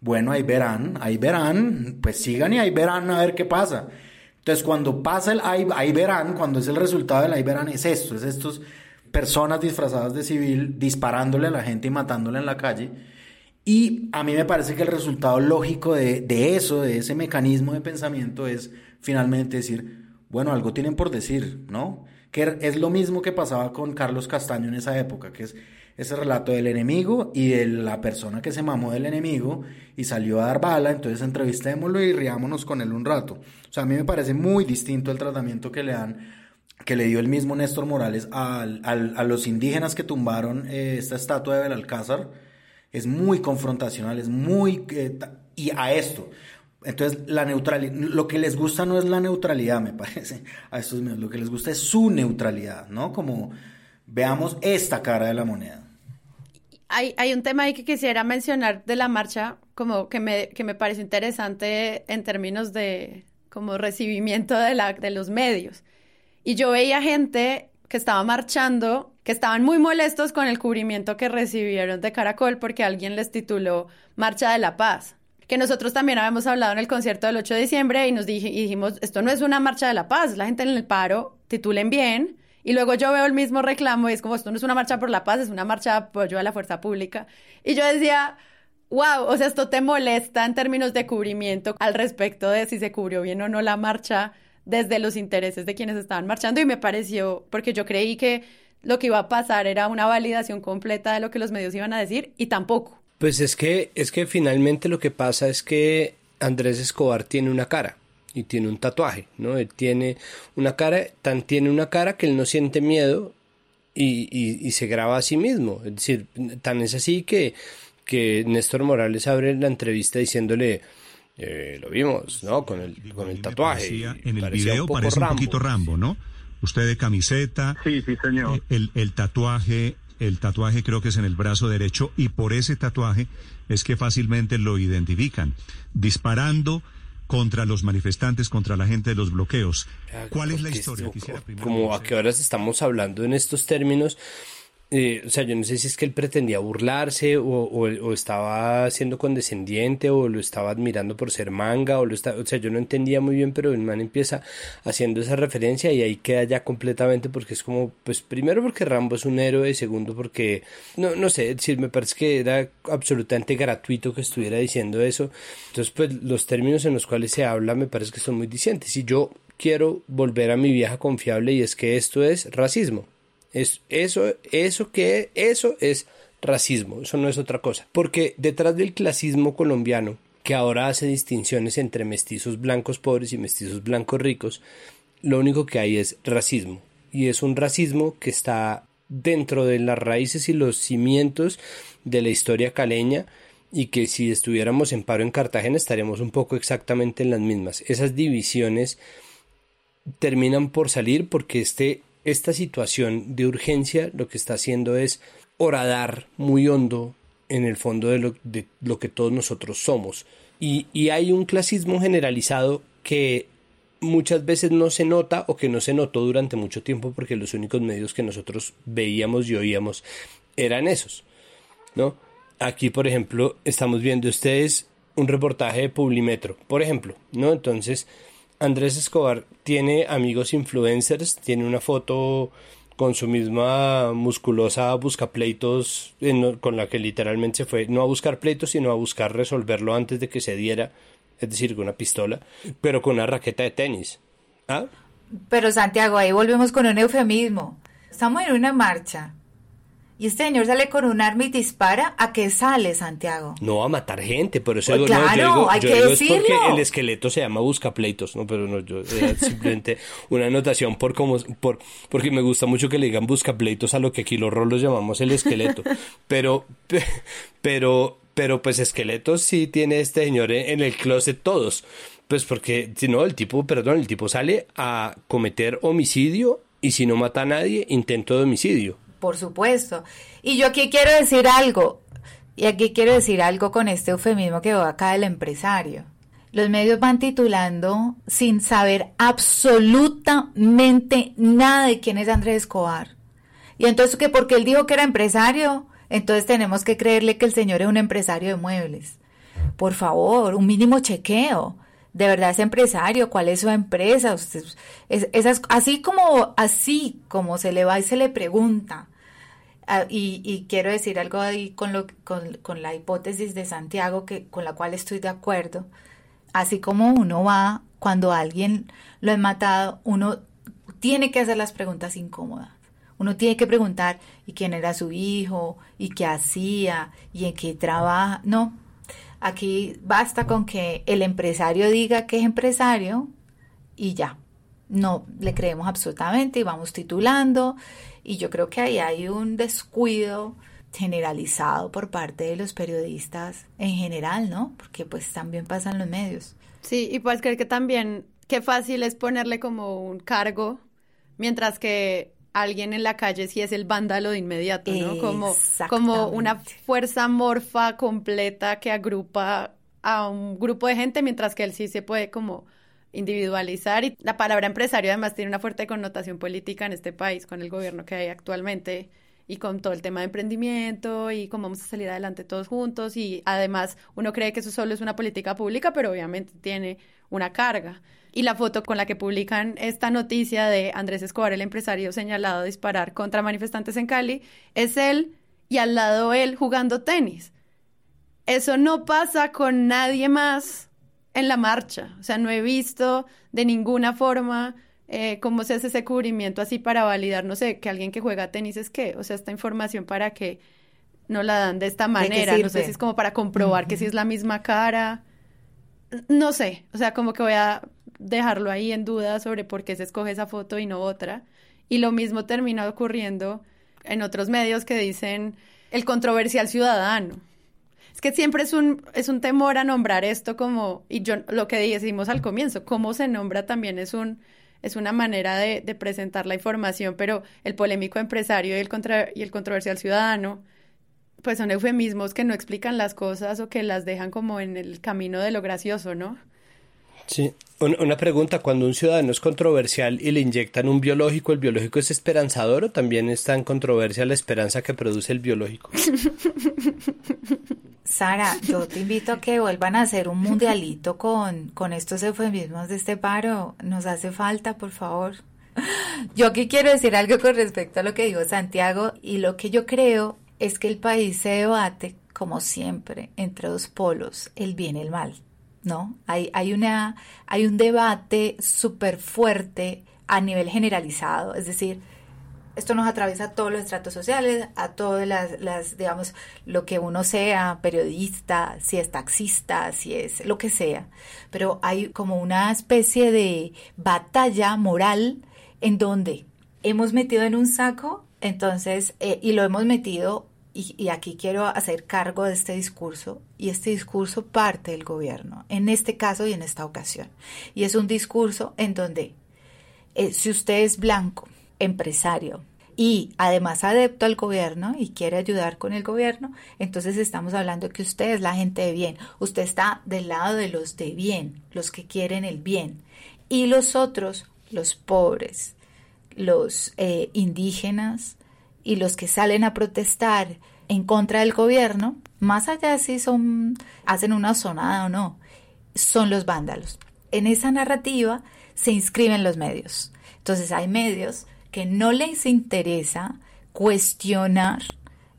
bueno, ahí verán, ahí verán, pues sigan y ahí verán a ver qué pasa. Entonces, cuando pasa el ahí, ahí verán, cuando es el resultado del ahí verán, es esto, es estos personas disfrazadas de civil disparándole a la gente y matándole en la calle. Y a mí me parece que el resultado lógico de, de eso, de ese mecanismo de pensamiento, es finalmente decir, bueno, algo tienen por decir, ¿no? Que es lo mismo que pasaba con Carlos Castaño en esa época, que es ese relato del enemigo y de la persona que se mamó del enemigo y salió a dar bala, entonces entrevistémoslo y riámonos con él un rato. O sea, a mí me parece muy distinto el tratamiento que le dan que le dio el mismo Néstor Morales a, los indígenas que tumbaron eh, esta estatua de Belalcázar. Es muy confrontacional, es muy... Eh, y a esto. Entonces, la neutralidad, lo que les gusta no es la neutralidad, me parece, a estos medios, lo que les gusta es su neutralidad, ¿no? Como veamos esta cara de la moneda hay, un tema ahí que quisiera mencionar de la marcha, como que me, que me parece interesante en términos de como recibimiento de, la, de los medios. Y yo veía gente que estaba marchando, que estaban muy molestos con el cubrimiento que recibieron de Caracol porque alguien les tituló Marcha de la Paz. Que nosotros también habíamos hablado en el concierto del 8 de diciembre y nos dijimos, esto no es una marcha de la paz, la gente en el paro, titulen bien, y luego yo veo el mismo reclamo y es como, esto no es una marcha por la paz, es una marcha de apoyo a la fuerza pública. Y yo decía, wow, o sea, esto te molesta en términos de cubrimiento al respecto de si se cubrió bien o no la marcha desde los intereses de quienes estaban marchando y me pareció, porque yo creí que lo que iba a pasar era una validación completa de lo que los medios iban a decir y tampoco. Pues es que, es que finalmente lo que pasa es que Andrés Escobar tiene una cara y tiene un tatuaje, ¿no? Él tiene una cara, tan tiene una cara que él no siente miedo y, y, se graba a sí mismo. Es decir, tan es así que, que Néstor Morales abre la entrevista diciéndole, eh, lo vimos, ¿no? Con el, con el tatuaje. en el video parece un poquito Rambo, ¿no? Usted de camiseta. Sí, sí, señor. Eh, el, el tatuaje, el tatuaje creo que es en el brazo derecho y por ese tatuaje es que fácilmente lo identifican. Disparando contra los manifestantes, contra la gente de los bloqueos. ¿Cuál es la historia? como a qué horas estamos hablando en estos términos, eh, o sea, yo no sé si es que él pretendía burlarse o, estaba siendo condescendiente o lo estaba admirando por ser manga o lo está, o sea, yo no entendía muy bien, pero el man empieza haciendo esa referencia y ahí queda ya completamente porque es como, pues primero porque Rambo es un héroe, segundo porque, no, no sé, decir, me parece que era absolutamente gratuito que estuviera diciendo eso. Entonces, pues los términos en los cuales se habla me parece que son muy dicientes y yo quiero volver a mi vieja confiable y es que esto es racismo. Es, eso, eso que eso es racismo, eso no es otra cosa. Porque detrás del clasismo colombiano, que ahora hace distinciones entre mestizos blancos pobres y mestizos blancos ricos, lo único que hay es racismo. Y es un racismo que está dentro de las raíces y los cimientos de la historia caleña y que si estuviéramos en paro en Cartagena estaríamos un poco exactamente en las mismas. Esas divisiones terminan por salir porque este esta situación de urgencia lo que está haciendo es horadar muy hondo en el fondo de lo, de lo que todos nosotros somos. Y, y hay un clasismo generalizado que muchas veces no se nota o que no se notó durante mucho tiempo porque los únicos medios que nosotros veíamos y oíamos eran esos, ¿no? Aquí, por ejemplo, estamos viendo ustedes un reportaje de Publimetro, por ejemplo, ¿no? Entonces, Andrés Escobar tiene amigos influencers, tiene una foto con su misma musculosa buscapleitos con la que literalmente se fue no a buscar pleitos sino a buscar resolverlo antes de que se diera, es decir, con una pistola, pero con una raqueta de tenis. ¿Ah? Pero Santiago, ahí volvemos con un eufemismo. Estamos en una marcha y este señor sale con un arma y dispara, ¿a qué sale, Santiago? No, a matar gente, por eso pues claro, hay que decirlo. es porque el esqueleto se llama buscapleitos, ¿no? Pero no, yo simplemente una anotación por como, por, porque me gusta mucho que le digan buscapleitos a lo que aquí los rolos llamamos el esqueleto. Pero, pero, pero pues esqueletos sí tiene este señor en el closet todos. Pues porque, si no, el tipo, perdón, el tipo sale a cometer homicidio y si no mata a nadie, intento de homicidio por supuesto. Y yo aquí quiero decir algo, y aquí quiero decir algo con este eufemismo que va acá del empresario. Los medios van titulando sin saber absolutamente nada de quién es Andrés Escobar. Y entonces que porque él dijo que era empresario, entonces tenemos que creerle que el señor es un empresario de muebles. Por favor, un mínimo chequeo. De verdad es empresario, cuál es su empresa. esas, así como así como se le va y se le pregunta Ah, y, quiero decir algo ahí con, lo, con, la hipótesis de Santiago, que, con la cual estoy de acuerdo. Así como uno va, cuando alguien lo ha matado, uno tiene que hacer las preguntas incómodas. Uno tiene que preguntar, ¿y quién era su hijo? ¿Y qué hacía? ¿Y en qué trabaja? No, aquí basta con que el empresario diga que es empresario y ya. No le creemos absolutamente y vamos titulando y yo creo que ahí hay un descuido generalizado por parte de los periodistas en general, ¿no? Porque pues también pasan los medios. Sí, y pues creo que también qué fácil es ponerle como un cargo, mientras que alguien en la calle sí es el vándalo de inmediato, ¿no? Como, como una fuerza morfa completa que agrupa a un grupo de gente, mientras que él sí se puede como individualizar y la palabra empresario además tiene una fuerte connotación política en este país con el gobierno que hay actualmente y con todo el tema de emprendimiento y cómo vamos a salir adelante todos juntos y además uno cree que eso solo es una política pública pero obviamente tiene una carga. Y la foto con la que publican esta noticia de Andrés Escobar el empresario señalado a disparar contra manifestantes en Cali es él y al lado él jugando tenis. Eso no pasa con nadie más en la marcha. O sea, no he visto de ninguna forma eh, cómo se hace ese cubrimiento así para validar, no sé, que alguien que juega tenis es qué. O sea, esta información para que no la dan de esta manera. no sé si es como para comprobar que si es la misma cara. No sé. O sea, como que voy a dejarlo ahí en duda sobre por qué se escoge esa foto y no otra. Y lo mismo termina ocurriendo en otros medios que dicen el controversial ciudadano que siempre es un, es un temor a nombrar esto como, y yo lo que decimos al comienzo, cómo se nombra también es un es una manera de, presentar la información, pero el polémico empresario y el, contra, y el controversial ciudadano, pues son eufemismos que no explican las cosas o que las dejan como en el camino de lo gracioso, ¿no? Sí. Una pregunta, cuando un ciudadano es controversial y le inyectan un biológico, ¿el biológico es esperanzador o también está en controversia la esperanza que produce el biológico? Sara, yo te invito a que vuelvan a hacer un mundialito con, con estos eufemismos de este paro. Nos hace falta, por favor. Yo aquí quiero decir algo con respecto a lo que dijo Santiago y lo que yo creo es que el país se debate, como siempre, entre dos polos, el bien y el mal. ¿no? Hay, hay, una, hay un debate súper fuerte a nivel generalizado, es decir, esto nos atraviesa a todos los estratos sociales, a todas las, digamos, lo que uno sea, periodista, si es taxista, si es lo que sea, pero hay como una especie de batalla moral en donde hemos metido en un saco, entonces, eh, y lo hemos metido y, aquí quiero hacer cargo de este discurso, y este discurso parte del gobierno, en este caso y en esta ocasión. Y es un discurso en donde eh, si usted es blanco, empresario, y además adepto al gobierno y quiere ayudar con el gobierno, entonces estamos hablando que usted es la gente de bien, usted está del lado de los de bien, los que quieren el bien, y los otros, los pobres, los eh, indígenas, y los que salen a protestar en contra del gobierno, más allá de si son, hacen una sonada o no, son los vándalos. En esa narrativa se inscriben los medios. Entonces hay medios que no les interesa cuestionar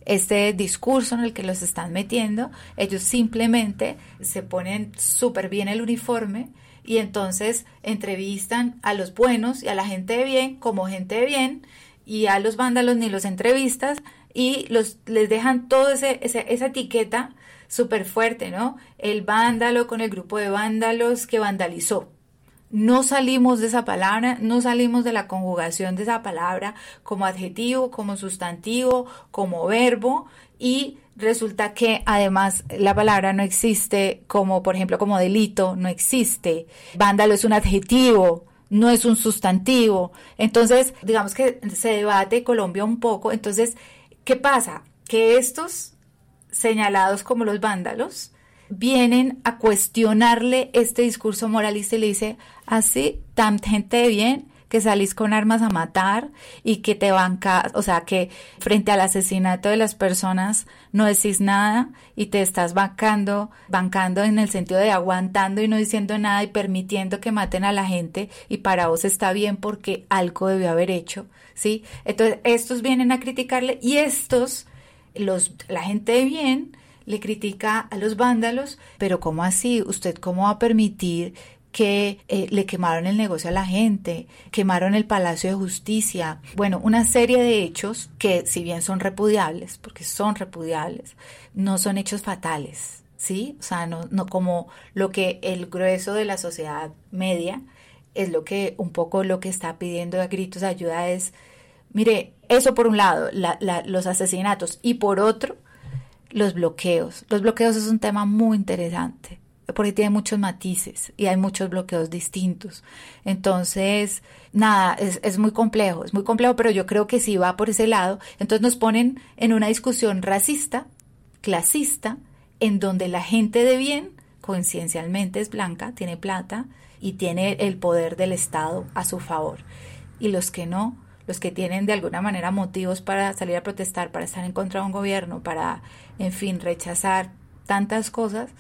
este discurso en el que los están metiendo, ellos simplemente se ponen súper bien el uniforme y entonces entrevistan a los buenos y a la gente de bien como gente de bien y a los vándalos ni los entrevistas y los, les dejan toda esa etiqueta súper fuerte, ¿no? El vándalo con el grupo de vándalos que vandalizó. No salimos de esa palabra, no salimos de la conjugación de esa palabra como adjetivo, como sustantivo, como verbo y resulta que además la palabra no existe como, por ejemplo, como delito, no existe. Vándalo es un adjetivo, no es un sustantivo. Entonces, digamos que se debate Colombia un poco. Entonces, ¿qué pasa? Que estos señalados como los vándalos vienen a cuestionarle este discurso moralista y le dice, así, tan gente de bien, que salís con armas a matar y que te banca, o sea, que frente al asesinato de las personas no decís nada y te estás bancando, bancando en el sentido de aguantando y no diciendo nada y permitiendo que maten a la gente y para vos está bien porque algo debió haber hecho, ¿sí? Entonces, estos vienen a criticarle y estos, los, la gente de bien, le critica a los vándalos, pero ¿cómo así? ¿Usted cómo va a permitir que eh, le quemaron el negocio a la gente, quemaron el Palacio de Justicia, bueno, una serie de hechos que si bien son repudiables, porque son repudiables, no son hechos fatales, ¿sí? O sea, no, no como lo que el grueso de la sociedad media es lo que un poco lo que está pidiendo a gritos ayuda es, mire, eso por un lado, los asesinatos y por otro, los bloqueos. Los bloqueos es un tema muy interesante porque tiene muchos matices y hay muchos bloqueos distintos. Entonces, nada, es, es, muy complejo, es muy complejo, pero yo creo que si va por ese lado. Entonces nos ponen en una discusión racista, clasista, en donde la gente de bien, coincidencialmente es blanca, tiene plata y tiene el poder del Estado a su favor. Y los que no, los que tienen de alguna manera motivos para salir a protestar, para estar en contra de un gobierno, para, en fin, rechazar tantas cosas,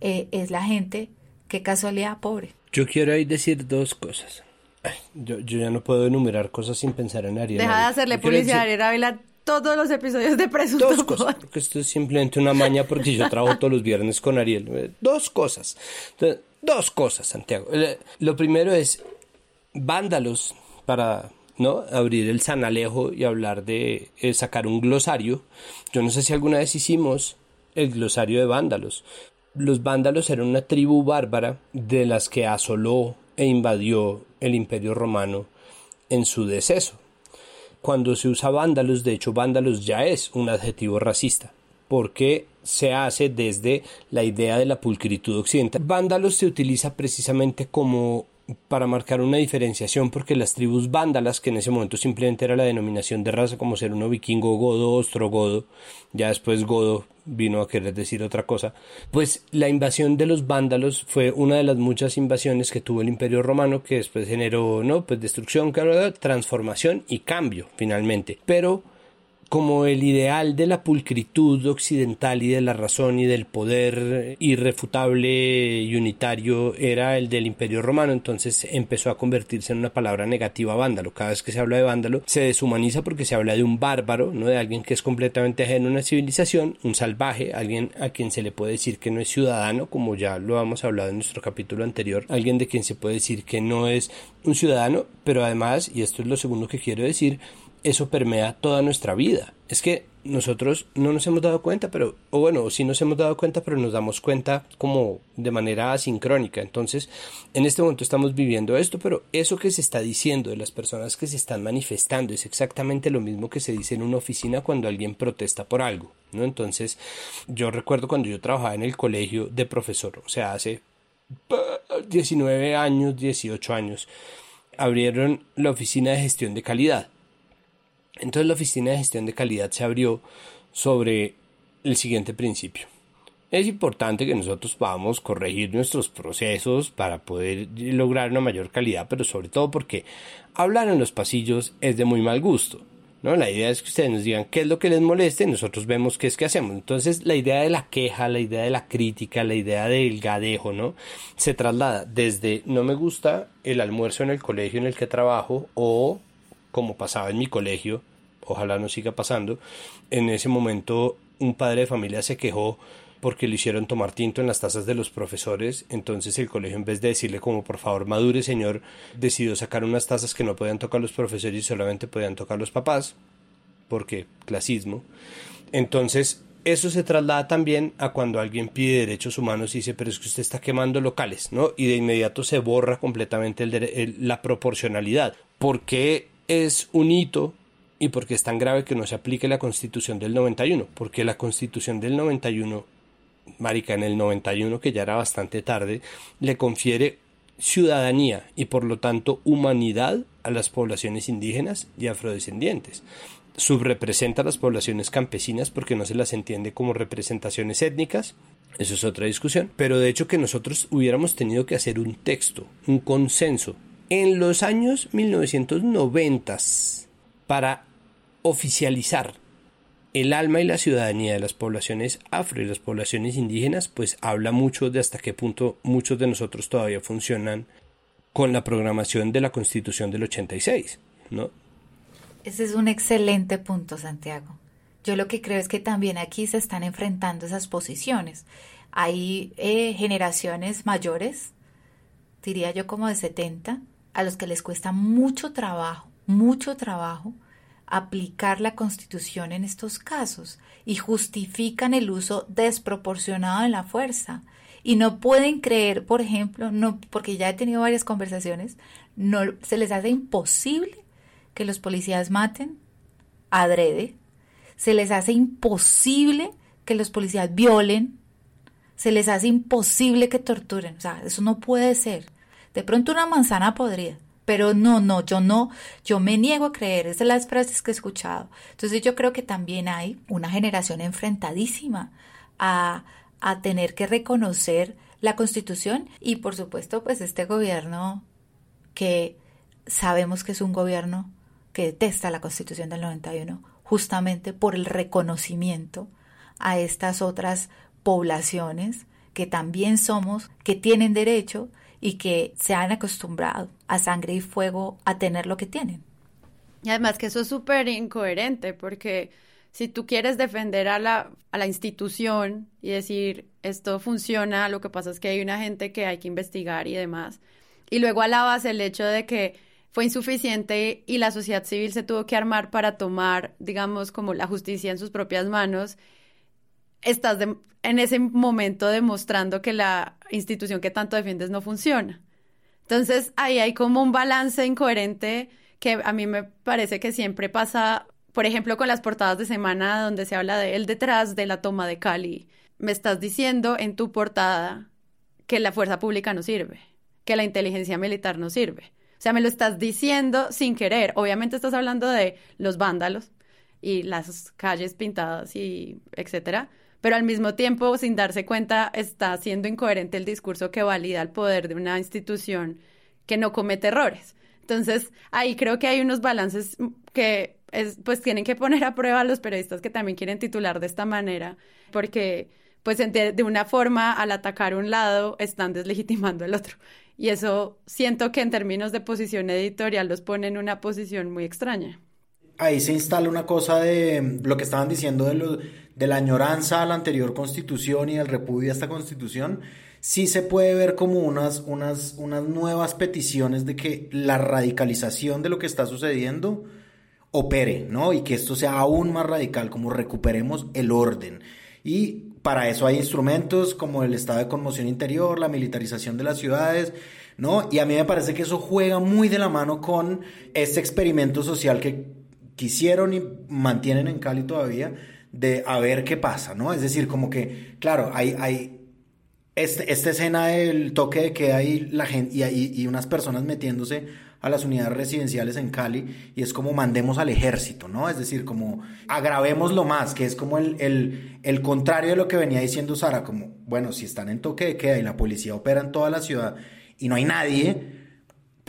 eh, es la gente, qué casualidad, pobre. Yo quiero ahí decir dos cosas. yo, ya no puedo enumerar cosas sin pensar en Ariel. Deja de hacerle publicidad a Ariel Ávila todos los episodios de Presunto Dos cosas, porque esto es simplemente una maña porque yo trabajo todos los viernes con Ariel. Eh, dos cosas. dos cosas, Santiago. Eh, lo primero es vándalos para ¿no? abrir el sanalejo y hablar de sacar un glosario. Yo no sé si alguna vez hicimos el glosario de vándalos, los vándalos eran una tribu bárbara de las que asoló e invadió el imperio romano en su deceso. Cuando se usa vándalos, de hecho vándalos ya es un adjetivo racista, porque se hace desde la idea de la pulcritud occidental. Vándalos se utiliza precisamente como para marcar una diferenciación porque las tribus vándalas, que en ese momento simplemente era la denominación de raza como ser uno vikingo, godo, ostrogodo, ya después godo vino a querer decir otra cosa, pues la invasión de los vándalos fue una de las muchas invasiones que tuvo el Imperio Romano que después generó, ¿no? Pues destrucción, transformación y cambio finalmente. Pero como el ideal de la pulcritud occidental y de la razón y del poder irrefutable y unitario era el del imperio romano, entonces empezó a convertirse en una palabra negativa vándalo. Cada vez que se habla de vándalo se deshumaniza porque se habla de un bárbaro, no de alguien que es completamente ajeno a una civilización, un salvaje, alguien a quien se le puede decir que no es ciudadano, como ya lo hemos hablado en nuestro capítulo anterior, alguien de quien se puede decir que no es un ciudadano, pero además, y esto es lo segundo que quiero decir, eso permea toda nuestra vida. Es que nosotros no nos hemos dado cuenta, pero, o bueno, sí nos hemos dado cuenta, pero nos damos cuenta como de manera asincrónica. Entonces, en este momento estamos viviendo esto, pero eso que se está diciendo de las personas que se están manifestando es exactamente lo mismo que se dice en una oficina cuando alguien protesta por algo, ¿no? Entonces, yo recuerdo cuando yo trabajaba en el colegio de profesor, o sea, hace 19 años, 18 años, abrieron la oficina de gestión de calidad entonces la Oficina de Gestión de Calidad se abrió sobre el siguiente principio. Es importante que nosotros podamos corregir nuestros procesos para poder lograr una mayor calidad, pero sobre todo porque hablar en los pasillos es de muy mal gusto. ¿no? La idea es que ustedes nos digan qué es lo que les moleste y nosotros vemos qué es que hacemos. Entonces la idea de la queja, la idea de la crítica, la idea del gadejo, ¿no? Se traslada desde no me gusta el almuerzo en el colegio en el que trabajo o como pasaba en mi colegio, ojalá no siga pasando, en ese momento un padre de familia se quejó porque le hicieron tomar tinto en las tazas de los profesores, entonces el colegio en vez de decirle como por favor madure señor, decidió sacar unas tazas que no podían tocar los profesores y solamente podían tocar los papás, porque clasismo. Entonces eso se traslada también a cuando alguien pide derechos humanos y dice, pero es que usted está quemando locales, ¿no? Y de inmediato se borra completamente la proporcionalidad. porque es un hito y porque es tan grave que no se aplique la Constitución del 91, porque la Constitución del 91, marica, en el 91, que ya era bastante tarde, le confiere ciudadanía y por lo tanto humanidad a las poblaciones indígenas y afrodescendientes. Subrepresenta a las poblaciones campesinas porque no se las entiende como representaciones étnicas, eso es otra discusión, pero de hecho que nosotros hubiéramos tenido que hacer un texto, un consenso en los años 1990 para oficializar el alma y la ciudadanía de las poblaciones afro y las poblaciones indígenas, pues habla mucho de hasta qué punto muchos de nosotros todavía funcionan con la programación de la Constitución del 86, ¿no? Ese es un excelente punto, Santiago. Yo lo que creo es que también aquí se están enfrentando esas posiciones. Hay eh, generaciones mayores, diría yo como de 70, a los que les cuesta mucho trabajo, mucho trabajo aplicar la constitución en estos casos y justifican el uso desproporcionado de la fuerza. Y no pueden creer, por ejemplo, no porque ya he tenido varias conversaciones, no se les hace imposible que los policías maten adrede, se les hace imposible que los policías violen, se les hace imposible que torturen, o sea, eso no puede ser. De pronto una manzana podría, pero no, no, yo no, yo me niego a creer, esas son las frases que he escuchado. Entonces yo creo que también hay una generación enfrentadísima a, a tener que reconocer la constitución y por supuesto pues este gobierno que sabemos que es un gobierno que detesta la constitución del 91 justamente por el reconocimiento a estas otras poblaciones que también somos, que tienen derecho y que se han acostumbrado a sangre y fuego a tener lo que tienen. Y además que eso es súper incoherente porque si tú quieres defender a la, a la institución y decir esto funciona, lo que pasa es que hay una gente que hay que investigar y demás, y luego alabas el hecho de que fue insuficiente y la sociedad civil se tuvo que armar para tomar, digamos, como la justicia en sus propias manos estás en ese momento demostrando que la institución que tanto defiendes no funciona. Entonces ahí hay como un balance incoherente que a mí me parece que siempre pasa, por ejemplo, con las portadas de semana donde se habla de él detrás de la toma de Cali. Me estás diciendo en tu portada que la fuerza pública no sirve, que la inteligencia militar no sirve. O sea, me lo estás diciendo sin querer. Obviamente estás hablando de los vándalos y las calles pintadas y etcétera, pero al mismo tiempo, sin darse cuenta, está siendo incoherente el discurso que valida el poder de una institución que no comete errores. Entonces, ahí creo que hay unos balances que pues tienen que poner a prueba a los periodistas que también quieren titular de esta manera, porque pues de una forma al atacar un lado están deslegitimando el otro. Y eso siento que en términos de posición editorial los pone en una posición muy extraña. Ahí se instala una cosa de lo que estaban diciendo de, de la añoranza a la anterior constitución y el repudio a esta constitución. Sí se puede ver como unas, unas, unas nuevas peticiones de que la radicalización de lo que está sucediendo opere, ¿no? Y que esto sea aún más radical, como recuperemos el orden. Y para eso hay instrumentos como el estado de conmoción interior, la militarización de las ciudades, ¿no? Y a mí me parece que eso juega muy de la mano con este experimento social que quisieron y mantienen en Cali todavía de a ver qué pasa, ¿no? Es decir, como que, claro, hay, hay este, esta escena del toque de queda y, la gente, y, y unas personas metiéndose a las unidades residenciales en Cali y es como mandemos al ejército, ¿no? Es decir, como lo más, que es como el, el, el contrario de lo que venía diciendo Sara, como, bueno, si están en toque de queda y la policía opera en toda la ciudad y no hay nadie,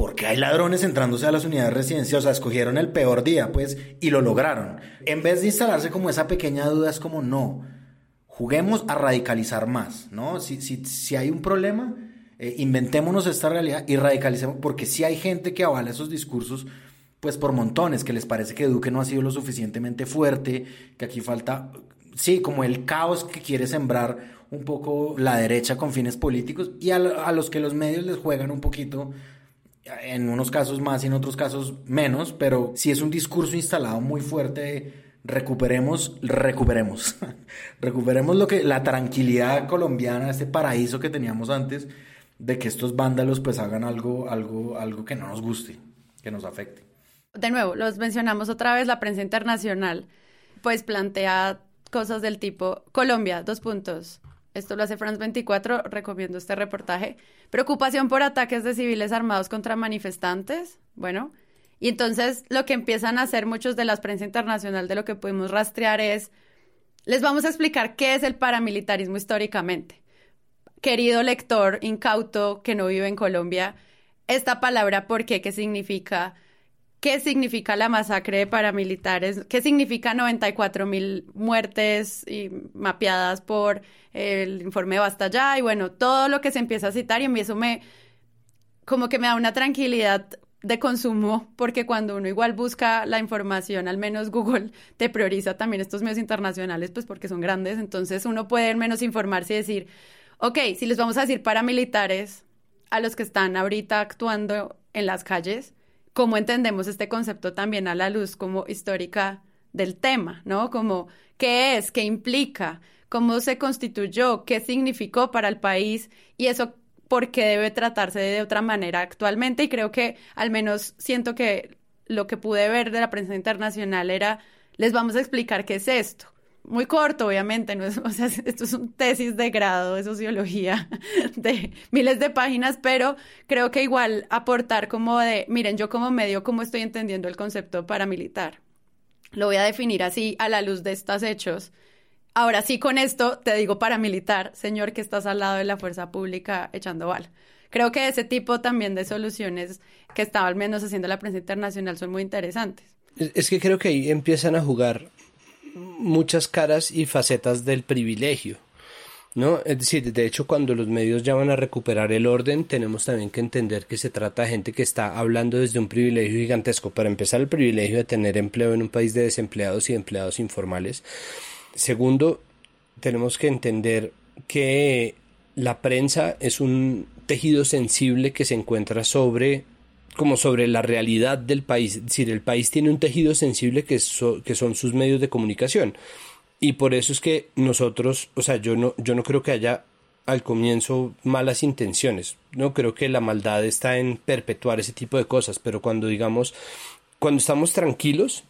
¿por qué hay ladrones entrándose a las unidades residenciales? O sea, escogieron el peor día, pues, y lo lograron. En vez de instalarse como esa pequeña duda, es como, no, juguemos a radicalizar más, ¿no? Si, si, si hay un problema eh, inventémonos esta realidad y radicalicemos, porque si hay gente que avala esos discursos, pues por montones, que les parece que Duque no ha sido lo suficientemente fuerte, que aquí falta, sí, como el caos que quiere sembrar un poco la derecha con fines políticos y a, a los que los medios les juegan un poquito en unos casos más y en otros casos menos, pero si es un discurso instalado muy fuerte, recuperemos, recuperemos, recuperemos lo que la tranquilidad colombiana, este paraíso que teníamos antes de que estos vándalos pues hagan algo, algo, algo que no nos guste, que nos afecte. De nuevo, los mencionamos otra vez, la prensa internacional pues plantea cosas del tipo Colombia, dos puntos. Esto lo hace France 24, recomiendo este reportaje. Preocupación por ataques de civiles armados contra manifestantes. Bueno, y entonces lo que empiezan a hacer muchos de la prensa internacional de lo que pudimos rastrear es, les vamos a explicar qué es el paramilitarismo históricamente querido lector incauto que no vive en Colombia, esta palabra ¿por qué? ¿Qué significa? ¿Qué significa la masacre de paramilitares? ¿Qué significa 94 mil muertes y mapeadas por el informe Basta Ya? Y bueno, todo lo que se empieza a citar y a mí eso me, como que me da una tranquilidad de consumo, porque cuando uno igual busca la información, al menos Google te prioriza también estos medios internacionales, pues porque son grandes, entonces uno puede menos informarse y decir, ok, si les vamos a decir paramilitares a los que están ahorita actuando en las calles, ¿cómo entendemos este concepto también a la luz como histórica del tema, ¿no? Como qué es, qué implica, cómo se constituyó, qué significó para el país y eso por qué debe tratarse de otra manera actualmente. Y creo que al menos siento que lo que pude ver de la prensa internacional era, les vamos a explicar qué es esto muy corto, obviamente, no es, o sea, esto es un tesis de grado de sociología de miles de páginas, pero creo que igual aportar como de, miren, yo como medio, ¿cómo estoy entendiendo el concepto paramilitar? Lo voy a definir así a la luz de estos hechos. Ahora sí, con esto te digo paramilitar, señor que estás al lado de la fuerza pública echando bala. Creo que ese tipo también de soluciones que estaba al menos haciendo la prensa internacional son muy interesantes. Es que creo que ahí empiezan a jugar muchas caras y facetas del privilegio. ¿No? Es decir, de hecho, cuando los medios llaman a recuperar el orden, tenemos también que entender que se trata de gente que está hablando desde un privilegio gigantesco. Para empezar, el privilegio de tener empleo en un país de desempleados y empleados informales. Segundo, tenemos que entender que la prensa es un tejido sensible que se encuentra sobre como sobre la realidad del país. Es decir, el país tiene un tejido sensible que, que son sus medios de comunicación. Y por eso es que nosotros, o sea, yo no, yo no creo que haya al comienzo malas intenciones. No creo que la maldad está en perpetuar ese tipo de cosas, pero cuando digamos, cuando estamos tranquilos,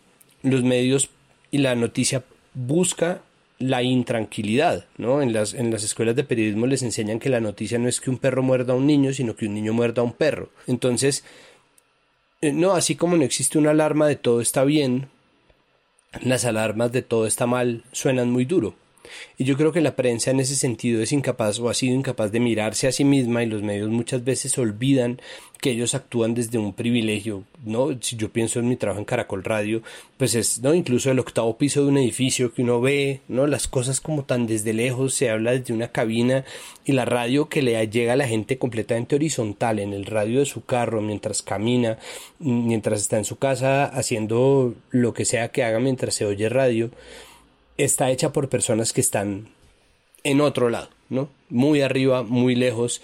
los medios y la noticia busca la intranquilidad, ¿no? En las, en las escuelas de periodismo les enseñan que la noticia no es que un perro muerda a un niño, sino que un niño muerda a un perro. Entonces, no, así como no existe una alarma de todo está bien, las alarmas de todo está mal suenan muy duro. Y yo creo que la prensa en ese sentido es incapaz o ha sido incapaz de mirarse a sí misma y los medios muchas veces olvidan que ellos actúan desde un privilegio, ¿no? Si yo pienso en mi trabajo en Caracol Radio, pues es, ¿no? Incluso el octavo piso de un edificio que uno ve, ¿no? Las cosas como tan desde lejos, se habla desde una cabina y la radio que le llega a la gente completamente horizontal, en el radio de su carro, mientras camina, mientras está en su casa haciendo lo que sea que haga mientras se oye radio, está hecha por personas que están en otro lado, ¿no? Muy arriba, muy lejos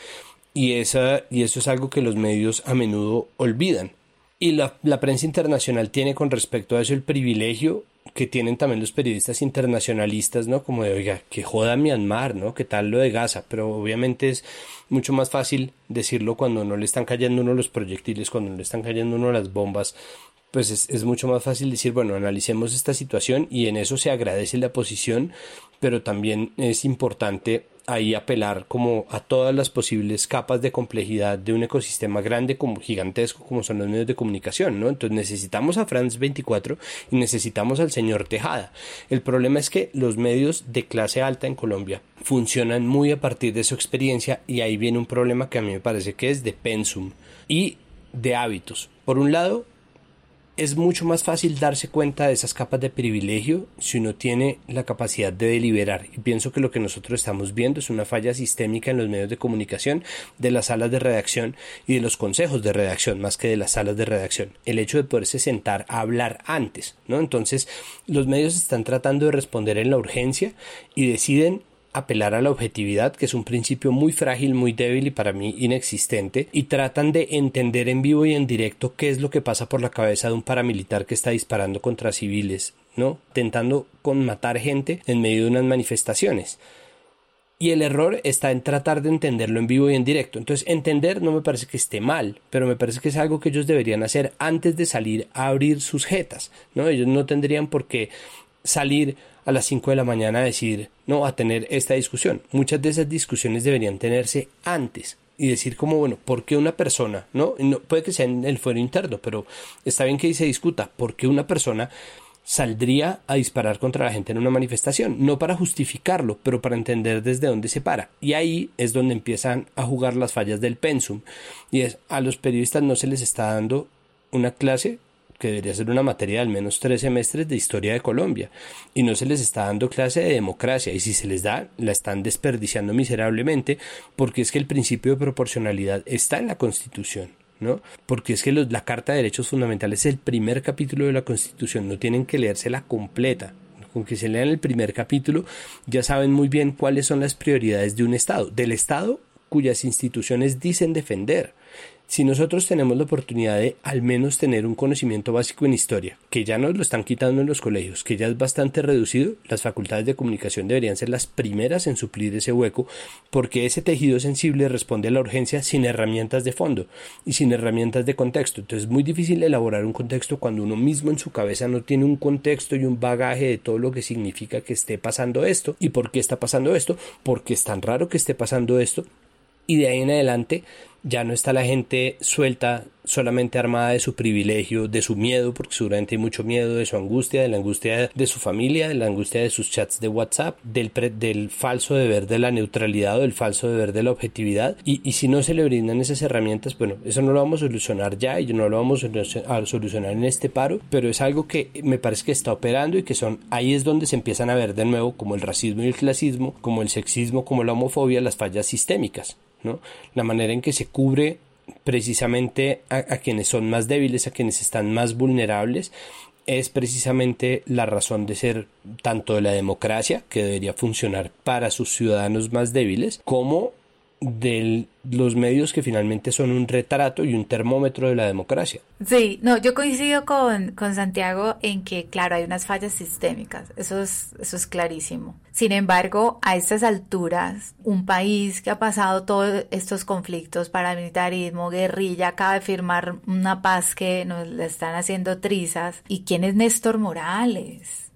y, esa, y eso es algo que los medios a menudo olvidan. Y la, la prensa internacional tiene con respecto a eso el privilegio que tienen también los periodistas internacionalistas, ¿no? Como de, oiga, que joda Myanmar, ¿no? ¿Qué tal lo de Gaza? Pero obviamente es mucho más fácil decirlo cuando no le están cayendo uno los proyectiles, cuando no le están cayendo uno las bombas, pues es, es, mucho más fácil decir, bueno, analicemos esta situación y en eso se agradece la posición, pero también es importante ahí apelar como a todas las posibles capas de complejidad de un ecosistema grande como gigantesco como son los medios de comunicación, ¿no? Entonces necesitamos a France 24 y necesitamos al señor Tejada. El problema es que los medios de clase alta en Colombia funcionan muy a partir de su experiencia y ahí viene un problema que a mí me parece que es de pensum y de hábitos. Por un lado, es mucho más fácil darse cuenta de esas capas de privilegio si uno tiene la capacidad de deliberar. Y pienso que lo que nosotros estamos viendo es una falla sistémica en los medios de comunicación, de las salas de redacción y de los consejos de redacción, más que de las salas de redacción. El hecho de poderse sentar a hablar antes, ¿no? Entonces, los medios están tratando de responder en la urgencia y deciden apelar a la objetividad, que es un principio muy frágil, muy débil y para mí inexistente, y tratan de entender en vivo y en directo qué es lo que pasa por la cabeza de un paramilitar que está disparando contra civiles, ¿no? Tentando con matar gente en medio de unas manifestaciones. Y el error está en tratar de entenderlo en vivo y en directo. Entonces, entender no me parece que esté mal, pero me parece que es algo que ellos deberían hacer antes de salir a abrir sus jetas, ¿no? Ellos no tendrían por qué salir a las 5 de la mañana a decir, no, a tener esta discusión. Muchas de esas discusiones deberían tenerse antes y decir como, bueno, ¿por qué una persona, no, no puede que sea en el fuero interno, pero está bien que se discuta, ¿por qué una persona saldría a disparar contra la gente en una manifestación? No para justificarlo, pero para entender desde dónde se para. Y ahí es donde empiezan a jugar las fallas del pensum. Y es, a los periodistas no se les está dando una clase que debería ser una materia de al menos tres semestres de historia de Colombia, y no se les está dando clase de democracia, y si se les da, la están desperdiciando miserablemente, porque es que el principio de proporcionalidad está en la Constitución. ¿no? Porque es que la Carta de Derechos Fundamentales es el primer capítulo de la Constitución, no tienen que leérsela completa. Con que se lean el primer capítulo, ya saben muy bien cuáles son las prioridades de un Estado, del Estado cuyas instituciones dicen defender. Si nosotros tenemos la oportunidad de al menos tener un conocimiento básico en historia, que ya nos lo están quitando en los colegios, que ya es bastante reducido, las facultades de comunicación deberían ser las primeras en suplir ese hueco, porque ese tejido sensible responde a la urgencia sin herramientas de fondo y sin herramientas de contexto. Entonces es muy difícil elaborar un contexto cuando uno mismo en su cabeza no tiene un contexto y un bagaje de todo lo que significa que esté pasando esto y por qué está pasando esto, porque es tan raro que esté pasando esto y de ahí en adelante ya no está la gente suelta solamente armada de su privilegio, de su miedo, porque seguramente hay mucho miedo, de su angustia, de la angustia de su familia, de la angustia de sus chats de WhatsApp, del, falso deber de la neutralidad o del falso deber de la objetividad. Y, y si no se le brindan esas herramientas, bueno, eso no lo vamos a solucionar ya y no lo vamos a solucionar en este paro, pero es algo que me parece que está operando y que son, ahí es donde se empiezan a ver de nuevo como el racismo y el clasismo, como el sexismo, como la homofobia, las fallas sistémicas. ¿No? La manera en que se cubre precisamente a, quienes son más débiles, a quienes están más vulnerables, es precisamente la razón de ser tanto de la democracia, que debería funcionar para sus ciudadanos más débiles, como de los medios que finalmente son un retrato y un termómetro de la democracia. Sí, no, yo coincido con, con, Santiago en que, claro, hay unas fallas sistémicas, eso es, eso es clarísimo. Sin embargo, a estas alturas, un país que ha pasado todos estos conflictos, paramilitarismo, guerrilla, acaba de firmar una paz que nos la están haciendo trizas. ¿Y quién es Néstor Morales?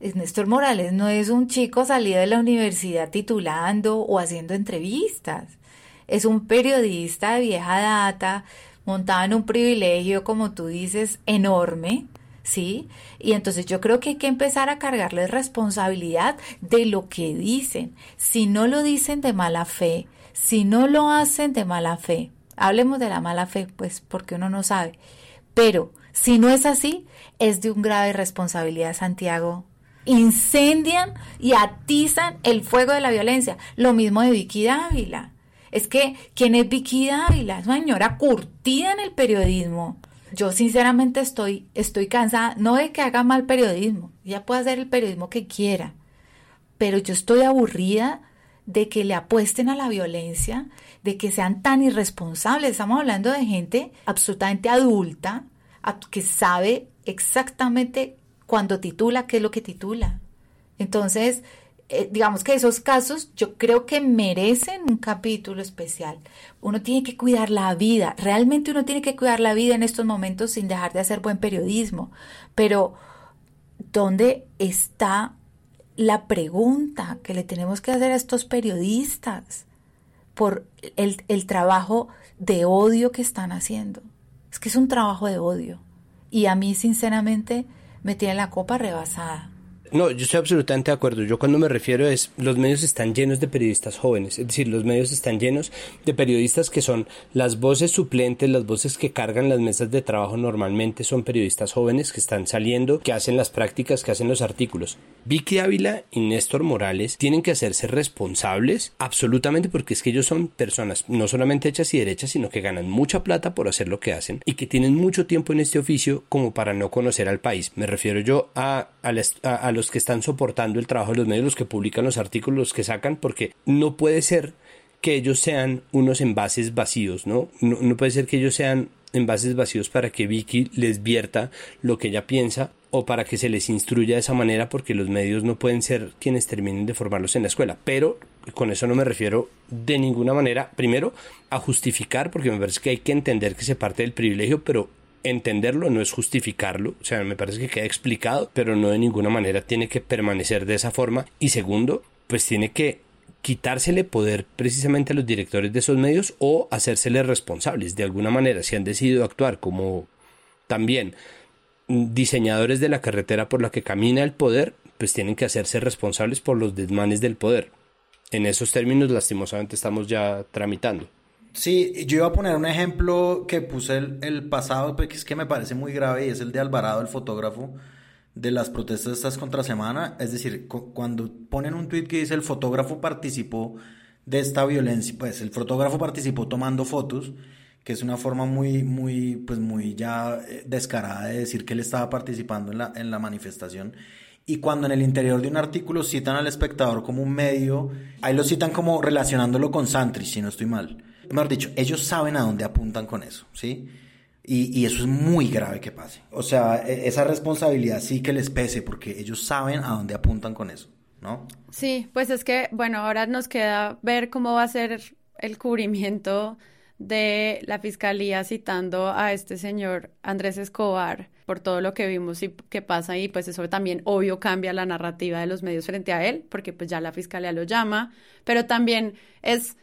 Néstor Morales no es un chico salido de la universidad titulando o haciendo entrevistas. Es un periodista de vieja data, montado en un privilegio, como tú dices, enorme, ¿sí? Y entonces yo creo que hay que empezar a cargarles responsabilidad de lo que dicen. Si no lo dicen de mala fe, si no lo hacen de mala fe, hablemos de la mala fe, pues porque uno no sabe. Pero si no es así, es de un grave responsabilidad, Santiago. Incendian y atizan el fuego de la violencia. Lo mismo de Vicky Dávila. Es que, ¿quién es Vicky Dávila? Es una señora curtida en el periodismo. Yo sinceramente estoy, estoy cansada, no de que haga mal periodismo, ella puede hacer el periodismo que quiera, pero yo estoy aburrida de que le apuesten a la violencia, de que sean tan irresponsables. Estamos hablando de gente absolutamente adulta, que sabe exactamente cuando titula qué es lo que titula. Entonces, eh, digamos que esos casos yo creo que merecen un capítulo especial. Uno tiene que cuidar la vida, realmente uno tiene que cuidar la vida en estos momentos sin dejar de hacer buen periodismo. Pero, ¿dónde está la pregunta que le tenemos que hacer a estos periodistas por el, el trabajo de odio que están haciendo? Es que es un trabajo de odio. Y a mí, sinceramente, me tiene la copa rebasada. No, yo estoy absolutamente de acuerdo. Yo cuando me refiero es los medios están llenos de periodistas jóvenes, es decir, los medios están llenos de periodistas que son las voces suplentes, las voces que cargan las mesas de trabajo normalmente son periodistas jóvenes que están saliendo, que hacen las prácticas, que hacen los artículos. Vicky Ávila y Néstor Morales tienen que hacerse responsables absolutamente porque es que ellos son personas no solamente hechas y derechas, sino que ganan mucha plata por hacer lo que hacen y que tienen mucho tiempo en este oficio como para no conocer al país. Me refiero yo a, a, los que están soportando el trabajo de los medios, los que publican los artículos, los que sacan, porque no puede ser que ellos sean unos envases vacíos, ¿no? No, no puede ser que ellos sean envases vacíos para que Vicky les vierta lo que ella piensa o para que se les instruya de esa manera porque los medios no pueden ser quienes terminen de formarlos en la escuela. Pero con eso no me refiero de ninguna manera, primero, a justificar, porque me parece que hay que entender que se parte del privilegio, pero entenderlo no es justificarlo, o sea, me parece que queda explicado, pero no de ninguna manera tiene que permanecer de esa forma. Y segundo, pues tiene que quitársele poder precisamente a los directores de esos medios o hacérseles responsables de alguna manera si han decidido actuar como también diseñadores de la carretera por la que camina el poder, pues tienen que hacerse responsables por los desmanes del poder. En esos términos, lastimosamente, estamos ya tramitando. Sí, yo iba a poner un ejemplo que puse el, pasado, que es que me parece muy grave, y es el de Alvarado, el fotógrafo de las protestas estas contra semana. Es decir, cuando ponen un tweet que dice el fotógrafo participó de esta violencia, pues el fotógrafo participó tomando fotos, que es una forma muy, muy, pues muy ya eh, descarada de decir que él estaba participando en la, en la manifestación. Y cuando en el interior de un artículo citan al espectador como un medio, ahí lo citan como relacionándolo con Santri, si no estoy mal. Mejor dicho, ellos saben a dónde apuntan con eso, ¿sí? Y, y, eso es muy grave que pase. O sea, e, esa responsabilidad sí que les pese porque ellos saben a dónde apuntan con eso, ¿no? Sí, pues es que, bueno, ahora nos queda ver cómo va a ser el cubrimiento de la fiscalía citando a este señor Andrés Escobar por todo lo que vimos y que pasa y pues eso también obvio cambia la narrativa de los medios frente a él porque pues ya la fiscalía lo llama, pero también es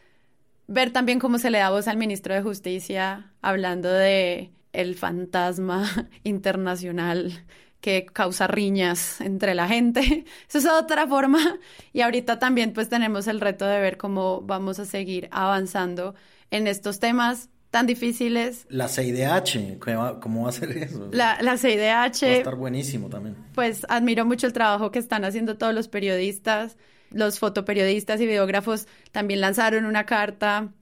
ver también cómo se le da voz al ministro de Justicia hablando de el fantasma internacional que causa riñas entre la gente. Eso es otra forma. Y ahorita también pues tenemos el reto de ver cómo vamos a seguir avanzando en estos temas tan difíciles. La CIDH, ¿cómo va a ser eso? La, la CIDH. Va a estar buenísimo también. Pues admiro mucho el trabajo que están haciendo todos los periodistas los fotoperiodistas y videógrafos también lanzaron una carta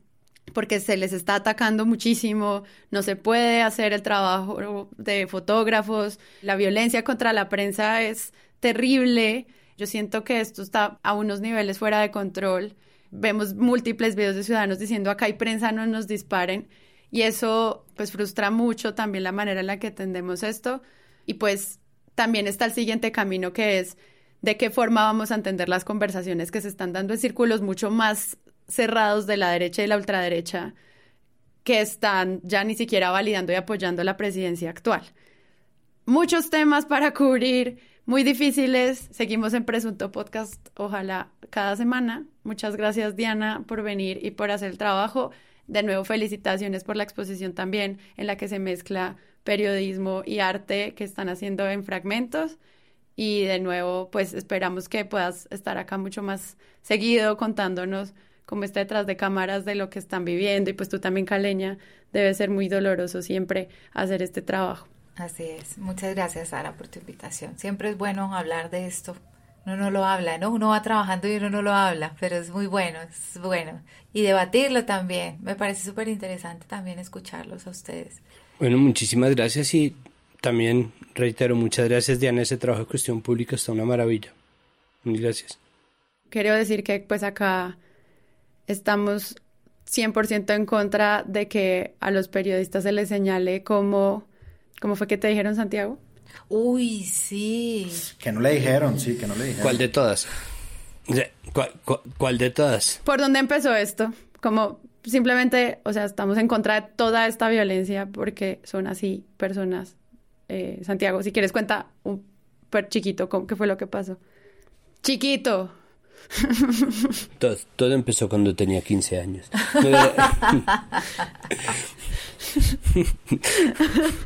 porque se les está atacando muchísimo, no se puede hacer el trabajo de fotógrafos, la violencia contra la prensa es terrible. Yo siento que esto está a unos niveles fuera de control. Vemos múltiples videos de ciudadanos diciendo acá hay prensa, no nos disparen. Y eso pues frustra mucho también la manera en la que atendemos esto. Y pues también está el siguiente camino que es de qué forma vamos a entender las conversaciones que se están dando en círculos mucho más cerrados de la derecha y la ultraderecha que están ya ni siquiera validando y apoyando la presidencia actual. Muchos temas para cubrir, muy difíciles. Seguimos en Presunto Podcast, ojalá cada semana. Muchas gracias Diana por venir y por hacer el trabajo. De nuevo, felicitaciones por la exposición también en la que se mezcla periodismo y arte que están haciendo en fragmentos. Y de nuevo, pues esperamos que puedas estar acá mucho más seguido contándonos cómo está detrás de cámaras de lo que están viviendo. Y pues tú también, Caleña, debe ser muy doloroso siempre hacer este trabajo. Así es. Muchas gracias, Sara, por tu invitación. Siempre es bueno hablar de esto. Uno no lo habla, ¿no? Uno va trabajando y uno no lo habla, pero es muy bueno, es bueno. Y debatirlo también. Me parece súper interesante también escucharlos a ustedes. Bueno, muchísimas gracias y también reitero, muchas gracias Diana, ese trabajo de cuestión pública está una maravilla. Mil gracias. Quiero decir que pues acá estamos 100% en contra de que a los periodistas se les señale como, ¿cómo fue que te dijeron Santiago? Uy, sí. Que no le dijeron, sí, que no le dijeron. ¿Cuál de todas? ¿Cuál, cuál de todas? ¿Por dónde empezó esto? Como simplemente, o sea, estamos en contra de toda esta violencia porque son así personas eh, Santiago, si quieres cuenta un per chiquito qué fue lo que pasó. Chiquito. Todo, todo empezó cuando tenía 15 años.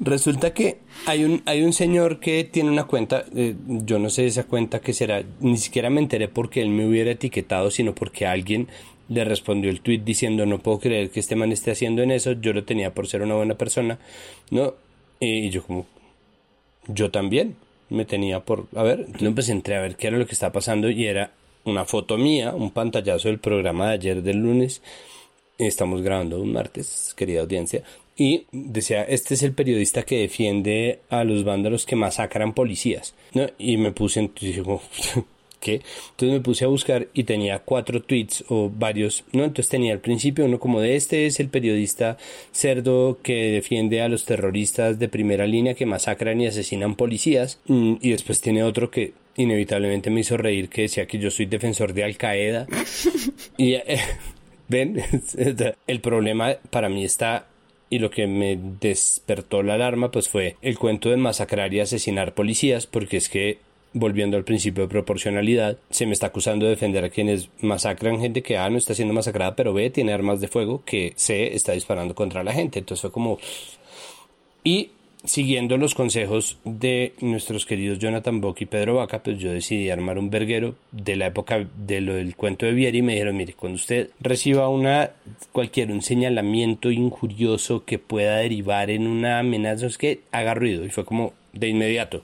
Resulta que hay un, hay un señor que tiene una cuenta, eh, yo no sé esa cuenta que será, ni siquiera me enteré porque él me hubiera etiquetado, sino porque alguien le respondió el tweet diciendo no puedo creer que este man esté haciendo en eso, yo lo tenía por ser una buena persona, ¿no? Y yo como, yo también me tenía por, a ver, entonces empecé entré a ver qué era lo que estaba pasando y era una foto mía, un pantallazo del programa de ayer del lunes, estamos grabando un martes, querida audiencia, y decía, este es el periodista que defiende a los vándalos que masacran policías, ¿no? Y me puse, en, entonces me puse a buscar y tenía cuatro tweets o varios, ¿no? Entonces tenía al principio uno como de este es el periodista cerdo que defiende a los terroristas de primera línea que masacran y asesinan policías. Mm, y después tiene otro que inevitablemente me hizo reír que decía que yo soy defensor de Al Qaeda. y eh, ven, el problema para mí está y lo que me despertó la alarma pues fue el cuento de masacrar y asesinar policías porque es que volviendo al principio de proporcionalidad, se me está acusando de defender a quienes masacran gente que A no está siendo masacrada, pero B tiene armas de fuego, que C está disparando contra la gente. Entonces fue como... Y siguiendo los consejos de nuestros queridos Jonathan Bock y Pedro Vaca, pues yo decidí armar un verguero de la época de lo del cuento de Vieri y me dijeron, mire, cuando usted reciba una cualquier un señalamiento injurioso que pueda derivar en una amenaza, es que haga ruido. Y fue como de inmediato,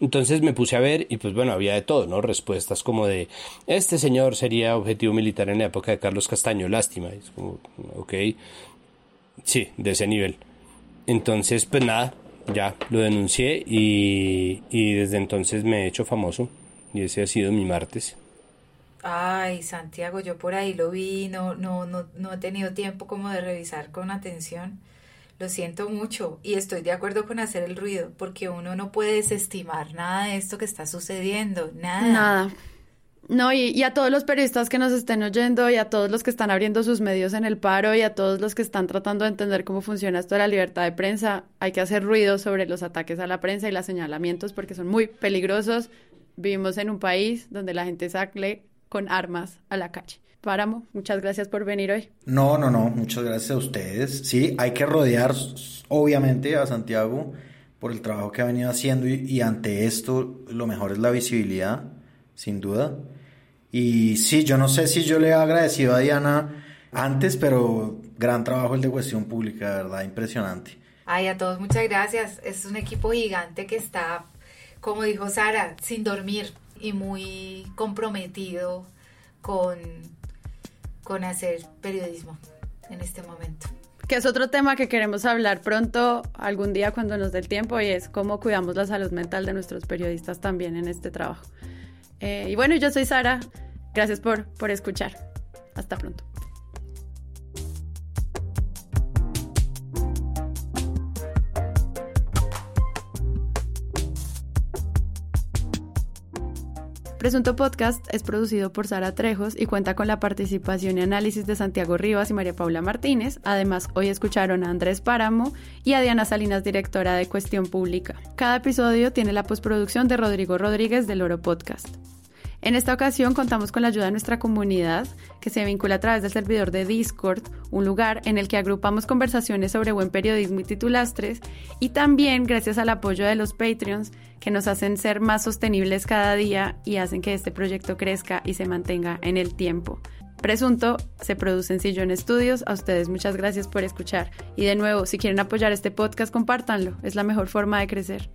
entonces me puse a ver y pues bueno, había de todo, ¿no? Respuestas como de, este señor sería objetivo militar en la época de Carlos Castaño, lástima. Es como, ok, sí, de ese nivel. Entonces, pues nada, ya lo denuncié y, y desde entonces me he hecho famoso y ese ha sido mi martes. Ay, Santiago, yo por ahí lo vi, no, no, no, no he tenido tiempo como de revisar con atención lo siento mucho y estoy de acuerdo con hacer el ruido porque uno no puede desestimar nada de esto que está sucediendo, nada. Nada. No, y, a todos los periodistas que nos estén oyendo y a todos los que están abriendo sus medios en el paro y a todos los que están tratando de entender cómo funciona esto de la libertad de prensa, hay que hacer ruido sobre los ataques a la prensa y los señalamientos porque son muy peligrosos. Vivimos en un país donde la gente sale con armas a la calle. Páramo, muchas gracias por venir hoy. No, no, no, muchas gracias a ustedes. Sí, hay que rodear obviamente a Santiago por el trabajo que ha venido haciendo y, ante esto lo mejor es la visibilidad, sin duda. Y sí, yo no sé si yo le he agradecido a Diana antes, pero gran trabajo el de cuestión pública, verdad, impresionante. Ay, a todos muchas gracias. Es un equipo gigante que está, como dijo Sara, sin dormir y muy comprometido con con hacer periodismo en este momento. Que es otro tema que queremos hablar pronto, algún día cuando nos dé el tiempo, y es cómo cuidamos la salud mental de nuestros periodistas también en este trabajo. Eh, y bueno, yo soy Sara. Gracias por, por escuchar. Hasta pronto. Presunto Podcast es producido por Sara Trejos y cuenta con la participación y análisis de Santiago Rivas y María Paula Martínez. Además, hoy escucharon a Andrés Páramo y a Diana Salinas, directora de Cuestión Pública. Cada episodio tiene la postproducción de Rodrigo Rodríguez del Oro Podcast. En esta ocasión contamos con la ayuda de nuestra comunidad, que se vincula a través del servidor de Discord, un lugar en el que agrupamos conversaciones sobre buen periodismo y titulastres, y también gracias al apoyo de los Patreons, que nos hacen ser más sostenibles cada día y hacen que este proyecto crezca y se mantenga en el tiempo. Presunto se produce en Sillón Estudios. A ustedes muchas gracias por escuchar. Y de nuevo, si quieren apoyar este podcast, compártanlo. Es la mejor forma de crecer.